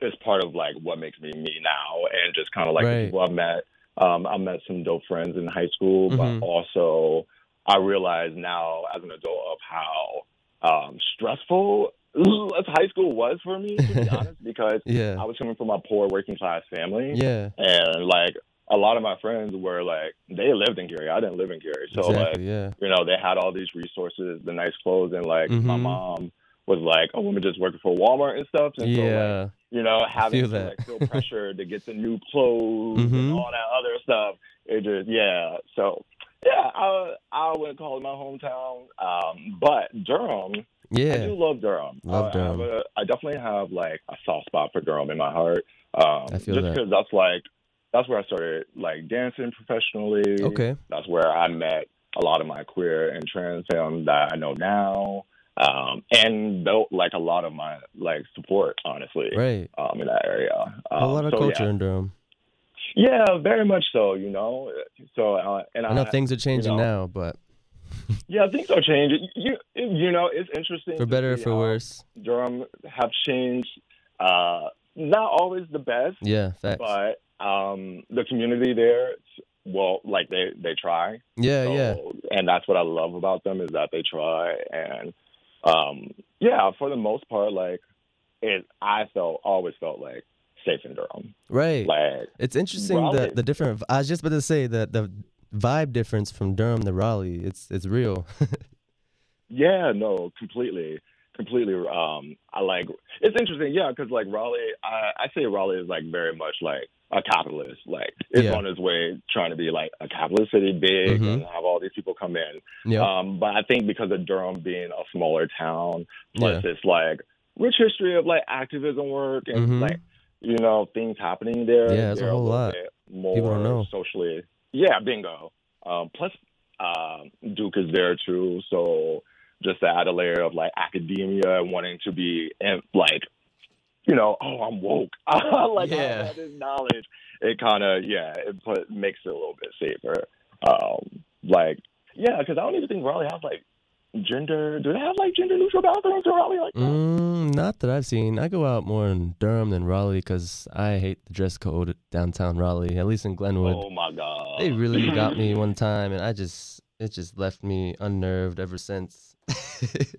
[SPEAKER 2] it's part of like what makes me me now, and just kind of like
[SPEAKER 1] Right.
[SPEAKER 2] the people I've met. Um, I met some dope friends in high school,
[SPEAKER 1] Mhm.
[SPEAKER 2] but also I realize now as an adult of how um, stressful as high school was for me, to be honest, because
[SPEAKER 1] Yeah.
[SPEAKER 2] I was coming from a poor working class family,
[SPEAKER 1] Yeah.
[SPEAKER 2] and like a lot of my friends were like they lived in Cary. I didn't live in Cary, so like
[SPEAKER 1] yeah.
[SPEAKER 2] you know, they had all these resources, the nice clothes, and like my
[SPEAKER 1] Mhm.
[SPEAKER 2] mom was like a woman just working for Walmart and stuff. And so, like,
[SPEAKER 1] Yeah.
[SPEAKER 2] you know, having to like feel pressure to get the new clothes
[SPEAKER 1] Mhm.
[SPEAKER 2] and all that other stuff. It just yeah. So yeah, I I wouldn't call it my hometown, um, but Durham.
[SPEAKER 1] Yeah.
[SPEAKER 2] I do love Durham.
[SPEAKER 1] Love
[SPEAKER 2] I, I
[SPEAKER 1] Durham.
[SPEAKER 2] a- I definitely have like a soft spot for Durham in my heart. Um,
[SPEAKER 1] I feel
[SPEAKER 2] just
[SPEAKER 1] that.
[SPEAKER 2] because that's like that's where I started like dancing professionally.
[SPEAKER 1] Okay.
[SPEAKER 2] That's where I met a lot of my queer and trans fans that I know now, um, and built like a lot of my like support, honestly,
[SPEAKER 1] Right.
[SPEAKER 2] um, in that area. Um,
[SPEAKER 1] a lot of
[SPEAKER 2] so,
[SPEAKER 1] culture
[SPEAKER 2] Yeah.
[SPEAKER 1] in Durham.
[SPEAKER 2] yeah, very much so. You know, so uh, and
[SPEAKER 1] I know
[SPEAKER 2] I,
[SPEAKER 1] things are changing
[SPEAKER 2] know,
[SPEAKER 1] now, but
[SPEAKER 2] yeah, things are changing. You you know, it's interesting
[SPEAKER 1] for better or for worse.
[SPEAKER 2] Durham have changed. Uh, not always the best,
[SPEAKER 1] Yeah. Facts.
[SPEAKER 2] but um, the community there, well, like they they try.
[SPEAKER 1] yeah.
[SPEAKER 2] So-
[SPEAKER 1] Yeah.
[SPEAKER 2] And that's what I love about them is that they try. And um, yeah, for the most part, like it, I felt always felt like safe in Durham.
[SPEAKER 1] Right.
[SPEAKER 2] Like
[SPEAKER 1] It's interesting
[SPEAKER 2] Raleigh-
[SPEAKER 1] that the different. I was just about to say that the vibe difference from Durham to Raleigh. It's it's real.
[SPEAKER 2] yeah, no, completely, completely. Um, I like it's interesting, yeah, because like Raleigh, I, I say Raleigh is like very much like a capitalist. Like it's
[SPEAKER 1] Yeah.
[SPEAKER 2] on its way trying to be like a capitalist city, big,
[SPEAKER 1] Mhm.
[SPEAKER 2] and have all these people come in.
[SPEAKER 1] yeah.
[SPEAKER 2] Um, but I think because of Durham being a smaller town, plus
[SPEAKER 1] Yeah.
[SPEAKER 2] it's like rich history of like activism work and
[SPEAKER 1] Mhm.
[SPEAKER 2] like you know things happening there.
[SPEAKER 1] Yeah, it's a whole lot.
[SPEAKER 2] More
[SPEAKER 1] People don't know.
[SPEAKER 2] socially. Yeah, bingo. Um, plus, um, Duke is there too, so just to add a layer of like academia and wanting to be like, you know, oh, I'm woke. like
[SPEAKER 1] Yeah.
[SPEAKER 2] I have this knowledge. It kind of yeah, it put, makes it a little bit safer. Um, like yeah, because I don't even think Raleigh has like gender. Do they have like gender neutral bathrooms in Raleigh like that?
[SPEAKER 1] Mm, not that I've seen. I go out more in Durham than Raleigh because I hate the dress code downtown Raleigh. At least in Glenwood,
[SPEAKER 2] Oh my god,
[SPEAKER 1] they really got me one time, and I just it just left me unnerved ever since.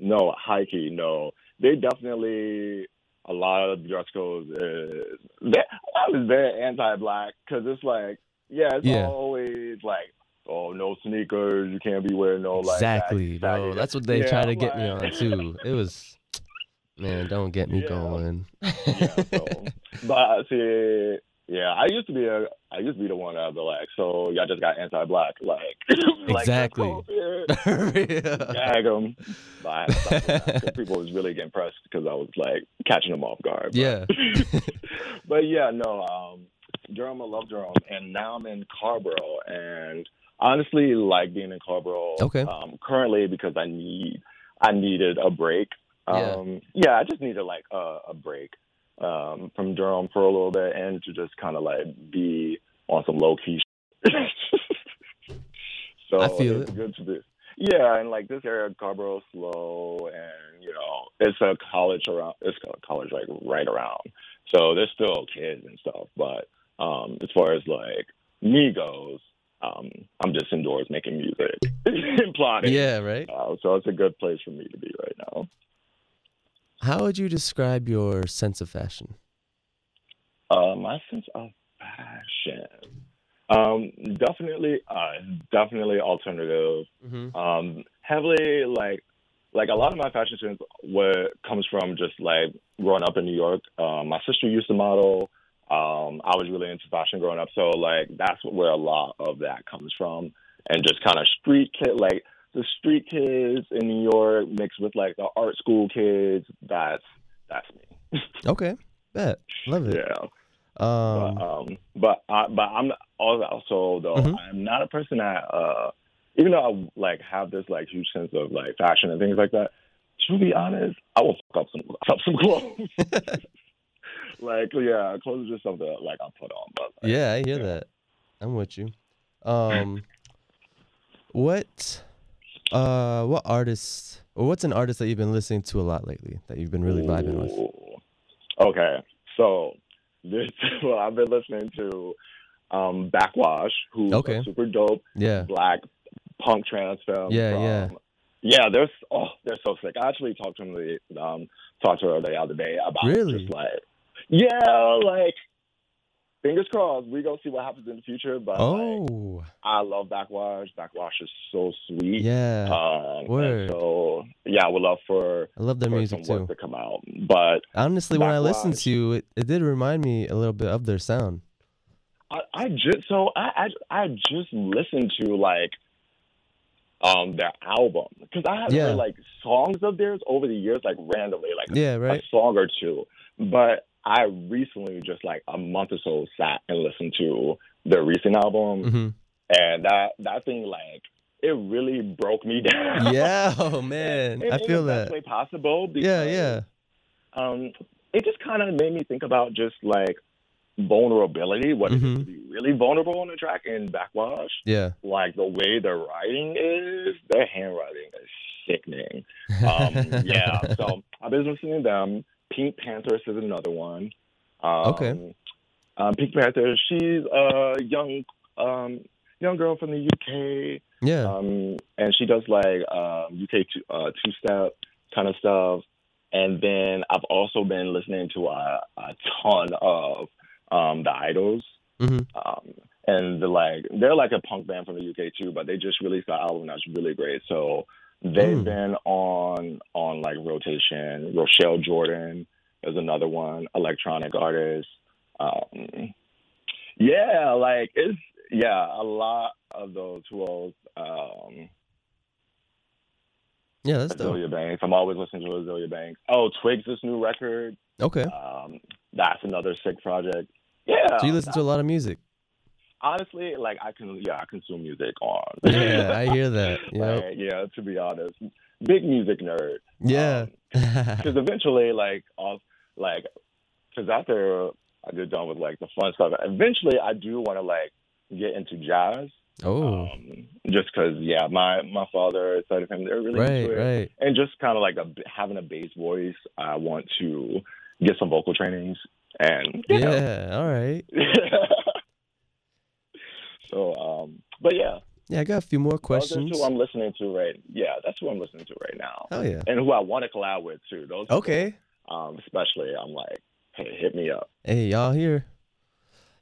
[SPEAKER 2] No, high key, no. They definitely a lot of dress codes is they, I was very anti-black because it's like yeah, it's
[SPEAKER 1] Yeah.
[SPEAKER 2] always like oh no sneakers, you can't be wearing no like
[SPEAKER 1] exactly,
[SPEAKER 2] baggy-
[SPEAKER 1] bro. That's what they
[SPEAKER 2] Yeah,
[SPEAKER 1] try to get me on too. It was, man, don't get me
[SPEAKER 2] Yeah.
[SPEAKER 1] going.
[SPEAKER 2] yeah, so, but see, yeah, I used to be a, I used to be the one that the like, so y'all just got anti-black, like, like,
[SPEAKER 1] Exactly.
[SPEAKER 2] all gag them. I had to stop doing that 'cause people was really getting pressed because I was like catching them off guard. But,
[SPEAKER 1] Yeah.
[SPEAKER 2] but yeah, no, um, Durham, I love Durham, and now I'm in Carrboro, and honestly, like being in Carrboro.
[SPEAKER 1] Okay.
[SPEAKER 2] Um, currently, because I need, I needed a break.
[SPEAKER 1] Yeah.
[SPEAKER 2] Um, yeah, I just needed like a, a break um, from Durham for a little bit, and to just kind of like be on some low key. so
[SPEAKER 1] I feel
[SPEAKER 2] it's
[SPEAKER 1] it.
[SPEAKER 2] good to be. Yeah, and like this area, Carrboro, slow, and you know, it's a college around. It's a college like right around. So there's still kids and stuff, but um, as far as like me goes, um, I'm just indoors making music and plotting.
[SPEAKER 1] Yeah, right.
[SPEAKER 2] Uh, so it's a good place for me to be right now.
[SPEAKER 1] How would you describe your sense of fashion?
[SPEAKER 2] Uh, my sense of fashion, um, definitely, uh, definitely alternative.
[SPEAKER 1] Mm-hmm.
[SPEAKER 2] Um, heavily like, like a lot of my fashion sense what comes from just like growing up in New York. Um, my sister used to model. Um, I was really into fashion growing up, so like that's where a lot of that comes from, and just kind of street kid, like the street kids in New York mixed with like the art school kids. That's that's me.
[SPEAKER 1] Okay, bet. Love it.
[SPEAKER 2] yeah.
[SPEAKER 1] Um,
[SPEAKER 2] but um, but I, but I'm also though
[SPEAKER 1] Mhm.
[SPEAKER 2] I'm not a person that uh, even though I like have this like huge sense of like fashion and things like that. To be honest, I will fuck up some up some clothes. like yeah, clothes are just something that, like I put on. But like,
[SPEAKER 1] yeah, I hear
[SPEAKER 2] yeah.
[SPEAKER 1] that. I'm with you. Um, what, uh, what artists or what's an artist that you've been listening to a lot lately that you've been really vibing with?
[SPEAKER 2] Okay, so this well, I've been listening to um, Backwash, who's
[SPEAKER 1] Okay.
[SPEAKER 2] super dope
[SPEAKER 1] Yeah.
[SPEAKER 2] black punk trans femme.
[SPEAKER 1] Yeah,
[SPEAKER 2] from,
[SPEAKER 1] yeah.
[SPEAKER 2] Yeah, they're oh, they're so sick. I actually talked to him the um talked to her the other day about
[SPEAKER 1] Really?
[SPEAKER 2] just like yeah, like fingers crossed. We gonna see what happens in the future. But like,
[SPEAKER 1] Oh,
[SPEAKER 2] I love Backwash. Backwash is so sweet.
[SPEAKER 1] yeah.
[SPEAKER 2] Um,
[SPEAKER 1] Word.
[SPEAKER 2] so yeah, I would love for,
[SPEAKER 1] I love their music too.
[SPEAKER 2] to come out. But
[SPEAKER 1] Honestly, when I listened to it, it did remind me a little bit of their sound.
[SPEAKER 2] I, I just so I, I I just listened to like um their album because I have
[SPEAKER 1] Yeah.
[SPEAKER 2] heard like songs of theirs over the years like randomly like
[SPEAKER 1] Yeah, right.
[SPEAKER 2] a song or two, but I recently just like a month or so sat and listened to their recent album
[SPEAKER 1] hmm
[SPEAKER 2] and that that thing like it really broke me down.
[SPEAKER 1] Yeah, oh man,
[SPEAKER 2] in,
[SPEAKER 1] I feel
[SPEAKER 2] the
[SPEAKER 1] that.
[SPEAKER 2] way possible.
[SPEAKER 1] Yeah,
[SPEAKER 2] because,
[SPEAKER 1] yeah.
[SPEAKER 2] Um, it just kind of made me think about just like vulnerability. What it is
[SPEAKER 1] Mhm.
[SPEAKER 2] to be really vulnerable on the track in Backwash.
[SPEAKER 1] Yeah.
[SPEAKER 2] Like the way the writing is, their handwriting is sickening. Um, yeah, so I've been listening to them. PinkPantheress is another one. Um,
[SPEAKER 1] Okay.
[SPEAKER 2] Um, Pink Panther, she's a young um, young girl from the UK
[SPEAKER 1] yeah.
[SPEAKER 2] um, and she does like um, UK two, uh, two step kind of stuff. And then I've also been listening to a, a ton of um, the Idles,
[SPEAKER 1] hmm
[SPEAKER 2] um, and the, like they're like a punk band from the UK too, but they just released an album that's really great. So they've
[SPEAKER 1] Mm.
[SPEAKER 2] been on on like rotation. Rochelle Jordan is another one, electronic artist. Um, yeah, like it's yeah, a lot of those who else. Um,
[SPEAKER 1] Yeah, that's dope.
[SPEAKER 2] Banks. I'm always listening to Azealia Banks. Oh, Twigs, this new record.
[SPEAKER 1] Okay.
[SPEAKER 2] Um, that's another sick project. Yeah.
[SPEAKER 1] So you listen to a lot of music.
[SPEAKER 2] Honestly, like I can, yeah, I consume music on.
[SPEAKER 1] Yeah, I hear that. Yep.
[SPEAKER 2] Like, yeah, to be honest, big music nerd.
[SPEAKER 1] Yeah.
[SPEAKER 2] Because eventually, like, off, like, because after I get done with like the fun stuff, eventually I do want to like get into jazz.
[SPEAKER 1] oh,
[SPEAKER 2] Um, just because, yeah, my my father side of him, they're really
[SPEAKER 1] right,
[SPEAKER 2] into it.
[SPEAKER 1] right.
[SPEAKER 2] and just kind of like a, having a bass voice. I want to get some vocal trainings and know.
[SPEAKER 1] Yeah. All right.
[SPEAKER 2] so, um, but yeah,
[SPEAKER 1] Yeah, I got a few more
[SPEAKER 2] those are
[SPEAKER 1] questions.
[SPEAKER 2] who I'm listening to right. Yeah, that's who I'm listening to right now,
[SPEAKER 1] Oh yeah.
[SPEAKER 2] and who I want to collab with too. Those people,
[SPEAKER 1] Okay.
[SPEAKER 2] um, especially I'm like, hey, hit me up.
[SPEAKER 1] Hey, y'all here?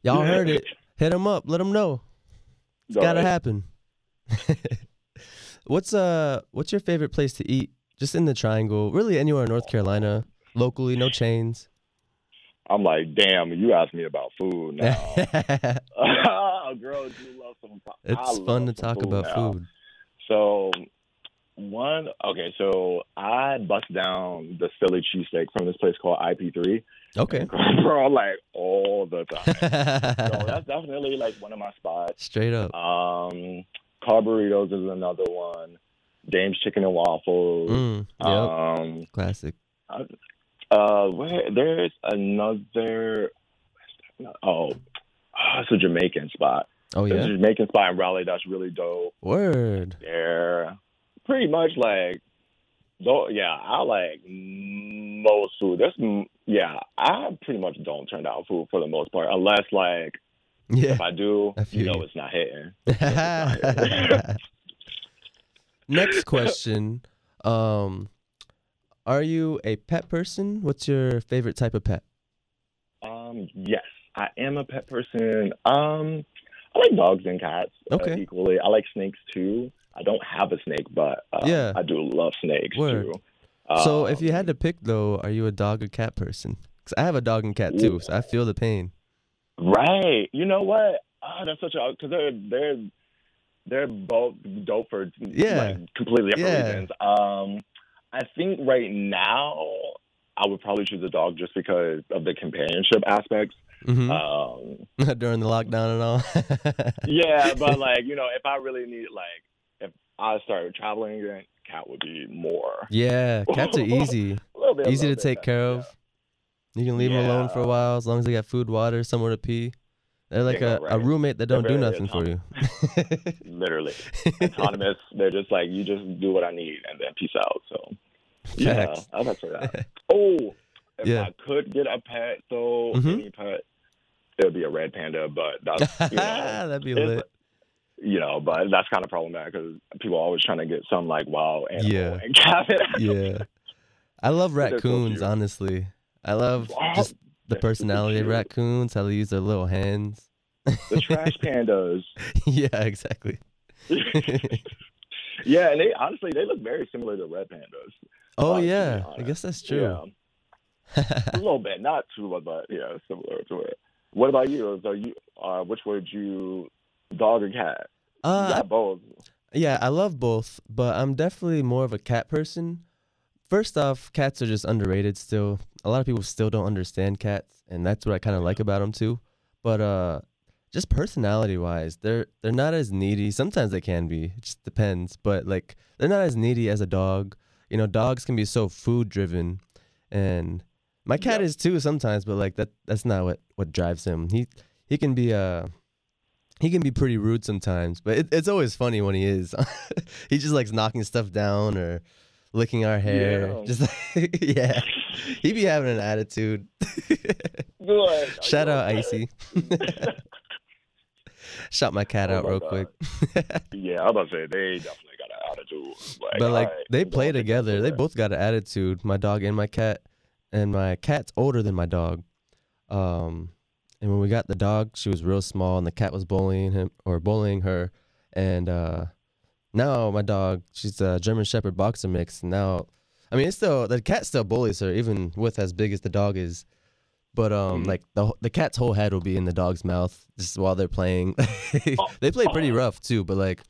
[SPEAKER 1] Y'all heard it. Hit them up. Let them know. It's
[SPEAKER 2] Go
[SPEAKER 1] gotta
[SPEAKER 2] ahead.
[SPEAKER 1] happen. what's uh What's your favorite place to eat? Just in the Triangle, really anywhere in North Carolina, locally, no chains.
[SPEAKER 2] I'm like, damn, you asked me about food now. Girl, you love some.
[SPEAKER 1] It's
[SPEAKER 2] love
[SPEAKER 1] fun to talk
[SPEAKER 2] food
[SPEAKER 1] about
[SPEAKER 2] now.
[SPEAKER 1] food.
[SPEAKER 2] So one okay, so I bust down the Philly cheesesteak from this place called IP3.
[SPEAKER 1] Okay.
[SPEAKER 2] Bro, like all the time. so that's definitely like one of my spots.
[SPEAKER 1] Straight up.
[SPEAKER 2] Um Carrburritos is another one. Dame's chicken and waffles.
[SPEAKER 1] Mm, yep.
[SPEAKER 2] Um
[SPEAKER 1] Classic.
[SPEAKER 2] uh where, there's another oh it's a Jamaican spot.
[SPEAKER 1] Oh yeah.
[SPEAKER 2] a Jamaican spot in Raleigh that's really dope.
[SPEAKER 1] Word.
[SPEAKER 2] They're pretty much like, though. Yeah, I like most food. There's, mm, yeah, I pretty much don't turn down food for the most part, unless like
[SPEAKER 1] Yeah.
[SPEAKER 2] If I do,
[SPEAKER 1] I
[SPEAKER 2] you know
[SPEAKER 1] you.
[SPEAKER 2] it's not hitting.
[SPEAKER 1] Next question. Um, are you a pet person? What's your favorite type of pet?
[SPEAKER 2] Um, yes, I am a pet person. Um, I like dogs and cats uh, equally. I like snakes too. I don't have a snake, but uh,
[SPEAKER 1] Yeah.
[SPEAKER 2] I do love snakes
[SPEAKER 1] Word.
[SPEAKER 2] too.
[SPEAKER 1] so, if you
[SPEAKER 2] Um,
[SPEAKER 1] had to pick, though, are you a dog or cat person? Because I have a dog and cat too, so I feel the pain.
[SPEAKER 2] Right. You know what? Ah, that's such a because they're they're they're both dope for
[SPEAKER 1] Yeah.
[SPEAKER 2] like, completely different
[SPEAKER 1] Yeah.
[SPEAKER 2] reasons. Um, I think right now I would probably choose a dog just because of the companionship aspects.
[SPEAKER 1] Hmm
[SPEAKER 2] Um,
[SPEAKER 1] During the lockdown and all.
[SPEAKER 2] yeah, but like you know, if I really need like if I started traveling, then cat would be more
[SPEAKER 1] yeah, cats are easy.
[SPEAKER 2] a little bit
[SPEAKER 1] Easy to
[SPEAKER 2] bit
[SPEAKER 1] take care of. You can leave them alone for a while as long as they got food, water, somewhere to pee. They're like
[SPEAKER 2] Yeah,
[SPEAKER 1] a, a roommate that don't do nothing for you.
[SPEAKER 2] Literally autonomous. They're just like you just do what I need and then peace out. So yeah, I'd have to that. Oh, if
[SPEAKER 1] Yeah.
[SPEAKER 2] I could get a pet, though,
[SPEAKER 1] Mhm.
[SPEAKER 2] any pet, it would be a red panda. But that's you know,
[SPEAKER 1] That'd be lit.
[SPEAKER 2] you know, but that's kind of problematic because people are always trying to get some like wild animal
[SPEAKER 1] Yeah.
[SPEAKER 2] and cap it.
[SPEAKER 1] Yeah. I love
[SPEAKER 2] so
[SPEAKER 1] raccoons, honestly. I love just the personality of raccoons, how they use their little hands.
[SPEAKER 2] The trash pandas.
[SPEAKER 1] yeah, exactly.
[SPEAKER 2] yeah, and they honestly they look very similar to red pandas.
[SPEAKER 1] oh, yeah. I guess that's true.
[SPEAKER 2] Yeah, a little bit, not too much, but yeah, similar to it. What about you? So you, uh, which would you, dog or cat?
[SPEAKER 1] uh,
[SPEAKER 2] yeah, both.
[SPEAKER 1] Yeah, I love both, but I'm definitely more of a cat person. First off, cats are just underrated still. A lot of people still don't understand cats, and that's what I kind of like about them too. But uh just personality-wise, they're they're not as needy. Sometimes they can be. It just depends, but like they're not as needy as a dog. You know, dogs can be so food-driven and my cat
[SPEAKER 2] Yep.
[SPEAKER 1] is too sometimes, but like that that's not what what drives him. He he can be uh he can be pretty rude sometimes, but it, it's always funny when he is. he just likes knocking stuff down or licking our hair.
[SPEAKER 2] Yeah.
[SPEAKER 1] Just like, yeah, he be having an attitude.
[SPEAKER 2] Good.
[SPEAKER 1] Shout out Icy. Shout my cat
[SPEAKER 2] Oh
[SPEAKER 1] out
[SPEAKER 2] my
[SPEAKER 1] real
[SPEAKER 2] God.
[SPEAKER 1] quick.
[SPEAKER 2] Yeah, I was about to say they definitely got an attitude. Like,
[SPEAKER 1] but like they play together. They both got an attitude. My dog and my cat, and my cat's older than my dog. Um, and when we got the dog, she was real small, and the cat was bullying him or bullying her. And uh, now my dog, she's a German Shepherd boxer mix. Now, I mean, it's still the cat still bullies her, even with as big as the dog is. But um,
[SPEAKER 2] Mhm.
[SPEAKER 1] like the the cat's whole head will be in the dog's mouth just while they're playing. they play pretty rough too, but like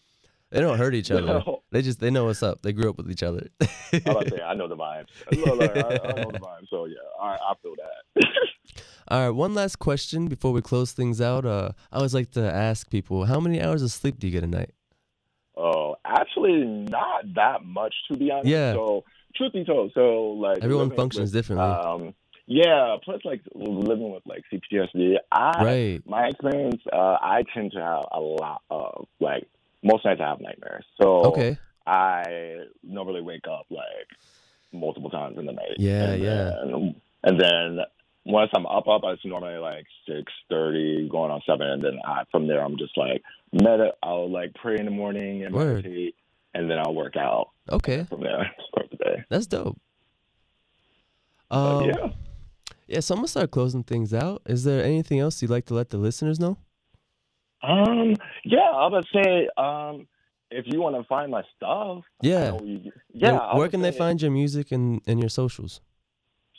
[SPEAKER 1] they don't hurt each other.
[SPEAKER 2] No.
[SPEAKER 1] They just they know what's up. They grew up with each other.
[SPEAKER 2] Say I know the vibes. I, I know the vibes. So yeah, I, I feel that.
[SPEAKER 1] All right, one last question before we close things out. Uh, I always like to ask people, how many hours of sleep do you get a night?
[SPEAKER 2] Oh, actually, not that much to be honest.
[SPEAKER 1] Yeah.
[SPEAKER 2] So, truth be told, so like
[SPEAKER 1] Everyone functions
[SPEAKER 2] with,
[SPEAKER 1] differently.
[SPEAKER 2] Um, yeah. Plus, like living with like CPTSD, I
[SPEAKER 1] right.
[SPEAKER 2] my experience, uh, I tend to have a lot of like most nights I have nightmares. So
[SPEAKER 1] Okay.
[SPEAKER 2] I normally wake up like multiple times in the night.
[SPEAKER 1] Yeah,
[SPEAKER 2] and
[SPEAKER 1] yeah.
[SPEAKER 2] Then, and then once I'm up, up, it's normally like six thirty, going on seven, and then I, from there I'm just like med. I'll like pray in the morning and
[SPEAKER 1] Word.
[SPEAKER 2] meditate, and then I'll work out
[SPEAKER 1] Okay.
[SPEAKER 2] from there. Start the day.
[SPEAKER 1] That's dope.
[SPEAKER 2] But
[SPEAKER 1] Um,
[SPEAKER 2] yeah.
[SPEAKER 1] yeah, so I'm gonna start closing things out. Is there anything else you'd like to let the listeners know?
[SPEAKER 2] Um. Yeah, I would say. Um. If you want to find my stuff.
[SPEAKER 1] Yeah.
[SPEAKER 2] you- yeah.
[SPEAKER 1] Where can they find your music and, and your socials?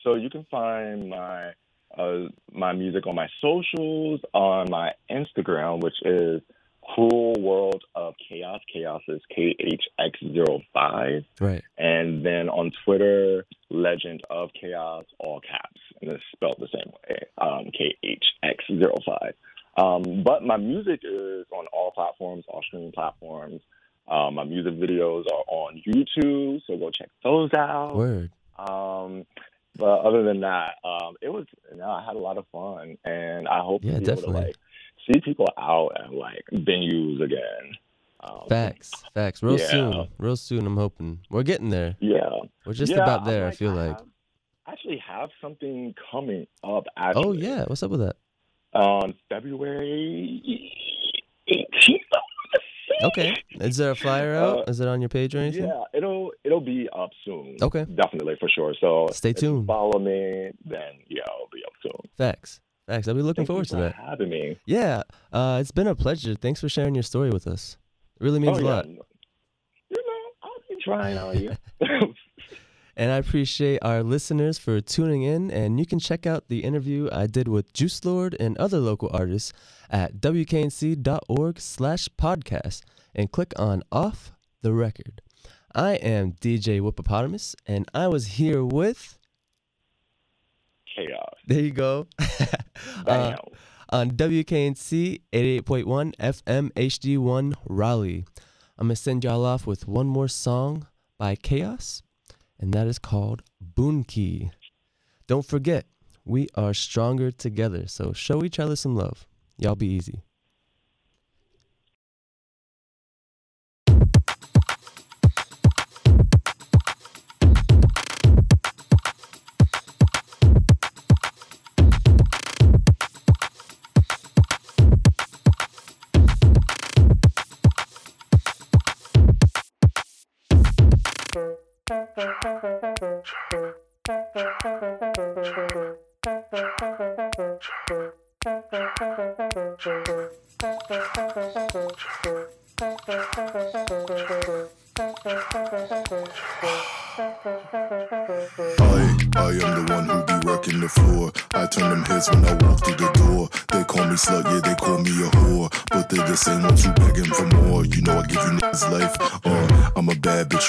[SPEAKER 2] So you can find my uh, my music on my socials, on my Instagram, which is Cruel World of Chaos. Chaos is K H X 5
[SPEAKER 1] Right.
[SPEAKER 2] And then on Twitter, Legend of Chaos, all caps. And it's spelled the same way, um, K H X 5 Um, but my music is on all platforms, all streaming platforms. Um, my music videos are on YouTube, so go check those out.
[SPEAKER 1] Word.
[SPEAKER 2] Um, but other than that, um, it was no, I had a lot of fun, and I hope
[SPEAKER 1] Yeah,
[SPEAKER 2] to be
[SPEAKER 1] definitely.
[SPEAKER 2] able to like see people out at like venues again. Um,
[SPEAKER 1] Facts. Facts. Real
[SPEAKER 2] yeah.
[SPEAKER 1] soon. Real soon. I'm hoping we're getting there.
[SPEAKER 2] Yeah,
[SPEAKER 1] We're just
[SPEAKER 2] Yeah,
[SPEAKER 1] about there. I feel like.
[SPEAKER 2] have- I actually have something coming up.
[SPEAKER 1] Oh yeah. What's up with that?
[SPEAKER 2] On February 18th.
[SPEAKER 1] Okay. Is there a flyer out?
[SPEAKER 2] Uh,
[SPEAKER 1] Is it on your page or anything?
[SPEAKER 2] Yeah, it'll it'll be up soon.
[SPEAKER 1] Okay.
[SPEAKER 2] definitely for sure. So
[SPEAKER 1] Stay
[SPEAKER 2] you
[SPEAKER 1] tuned.
[SPEAKER 2] follow me, then yeah, it'll be up soon.
[SPEAKER 1] Facts. Facts. I'll be looking
[SPEAKER 2] Thank
[SPEAKER 1] forward
[SPEAKER 2] you
[SPEAKER 1] to
[SPEAKER 2] for
[SPEAKER 1] that.
[SPEAKER 2] having me.
[SPEAKER 1] Yeah. Uh, it's been a pleasure. Thanks for sharing your story with us. It really means
[SPEAKER 2] oh,
[SPEAKER 1] a
[SPEAKER 2] yeah.
[SPEAKER 1] lot.
[SPEAKER 2] You know, I'll be trying out here.
[SPEAKER 1] And I appreciate our listeners for tuning in. And you can check out the interview I did with Juice Lord and other local artists at wknc.org slash podcast and click on Off the Record. I am DJ Whoopopotamus, and I was here with.
[SPEAKER 2] Chaos.
[SPEAKER 1] There you go. Uh, on WKNC 88.1 FM HD1 Raleigh. I'm going to send y'all off with one more song by Chaos, and that is called Key. Don't forget, we are stronger together, so show each other some love. Y'all be easy.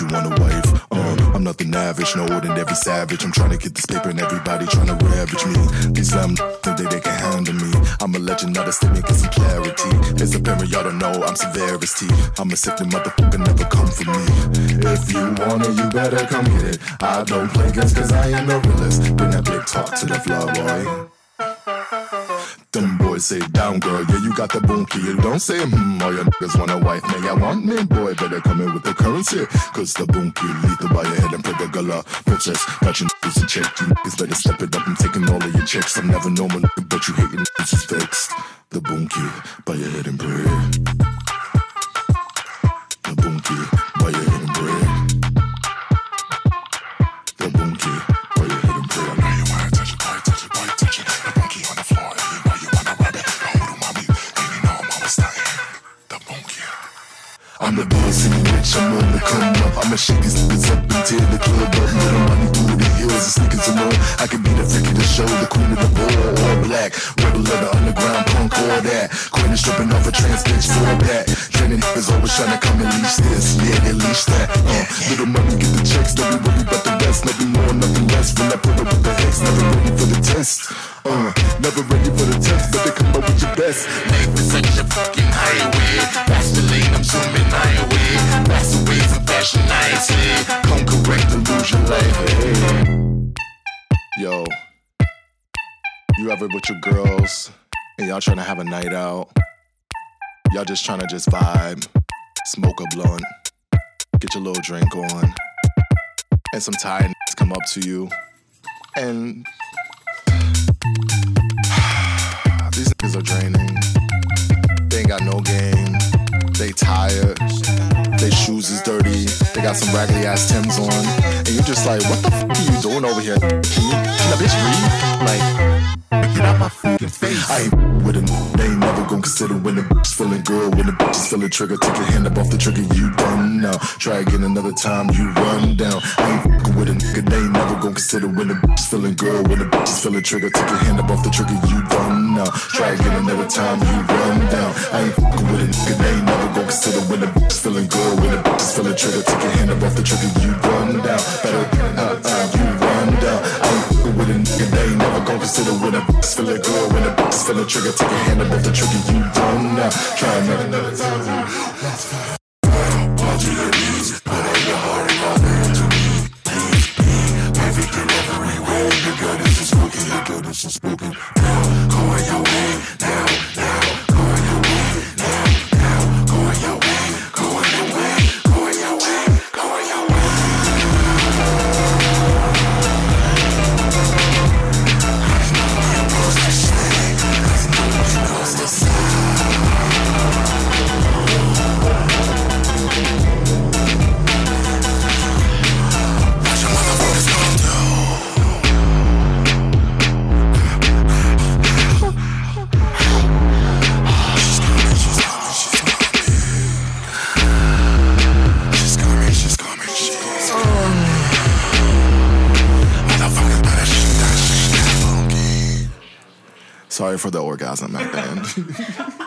[SPEAKER 3] You want a wife. Uh, I'm nothing average, no ordinary savage. I'm trying to get this paper and everybody trying to ravage me. These slam think they, they can handle me. I'm a legend, not a statement, get some clarity. As a parent, y'all don't know I'm severity. I'm a sick motherfucker, never come for me. If you want it, you better come get it. I don't play games cause I am the realest. Bring that big talk to the floor, boy. Boys say down, girl, yeah, you got the boom key. Don't say, hmm, all your niggas want a wife, man. I want me, boy, better come in with the currency. Cause the boom key lethal by your head and put the gala. Princess, got your niggas in check. You niggas better step it up. I'm taking all of your checks. I'm never normal, but you hating niggas is fixed. The boom key by your head and bread. Shake these niggas up tear the club up. Little money through the hills and sneakers and more. I can be the freak of the show, the queen of the ball, all black. Rebel of the underground punk, all that. Queen is stripping off a trans bitch for that. Training niggas always trying to come and leash this. Yeah, they leash that. Uh, little money get the checks, don't be worried about the rest. Nothing more, nothing less. When I put up with the X, never ready for the test. Uh, never ready for the test, but they come up with your best. Trying to have a night out? Y'all just trying to just vibe, smoke a blunt, get your little drink on, and some tired come up to you, and these niggas are draining. They ain't got no game. They tired. They shoes is dirty. They got some raggedy ass Tims on. And you're just like, what the f are you doing over here? Can you, can a bitch read? Like, get out my fucking face. I ain't with a n- they ain't never gonna consider when the bitch feeling good. When the bitch is feeling trigger, take your hand up off the trigger, you done now. Try again another time, you run down. I ain't fucking with a nigga, they ain't never gonna consider when the bitch is feeling good. When the bitch is feeling trigger, take your hand up off the trigger, you done now. Try again another time, you run down. I ain't fucking with a nigga, they ain't never gonna consider when the bitch is feeling good. When the bitch is feeling trigger, take your hand up off the trigger, you run down. Better, uh, uh, you consider when a box feel the good, when a box feel a trigger, take a hand above the trigger, you don't know. Try another, another time. Your knees, put your heart and to me. Please is spoken, your goddess is spoken. Now, go on your way. For the orgasm at the end.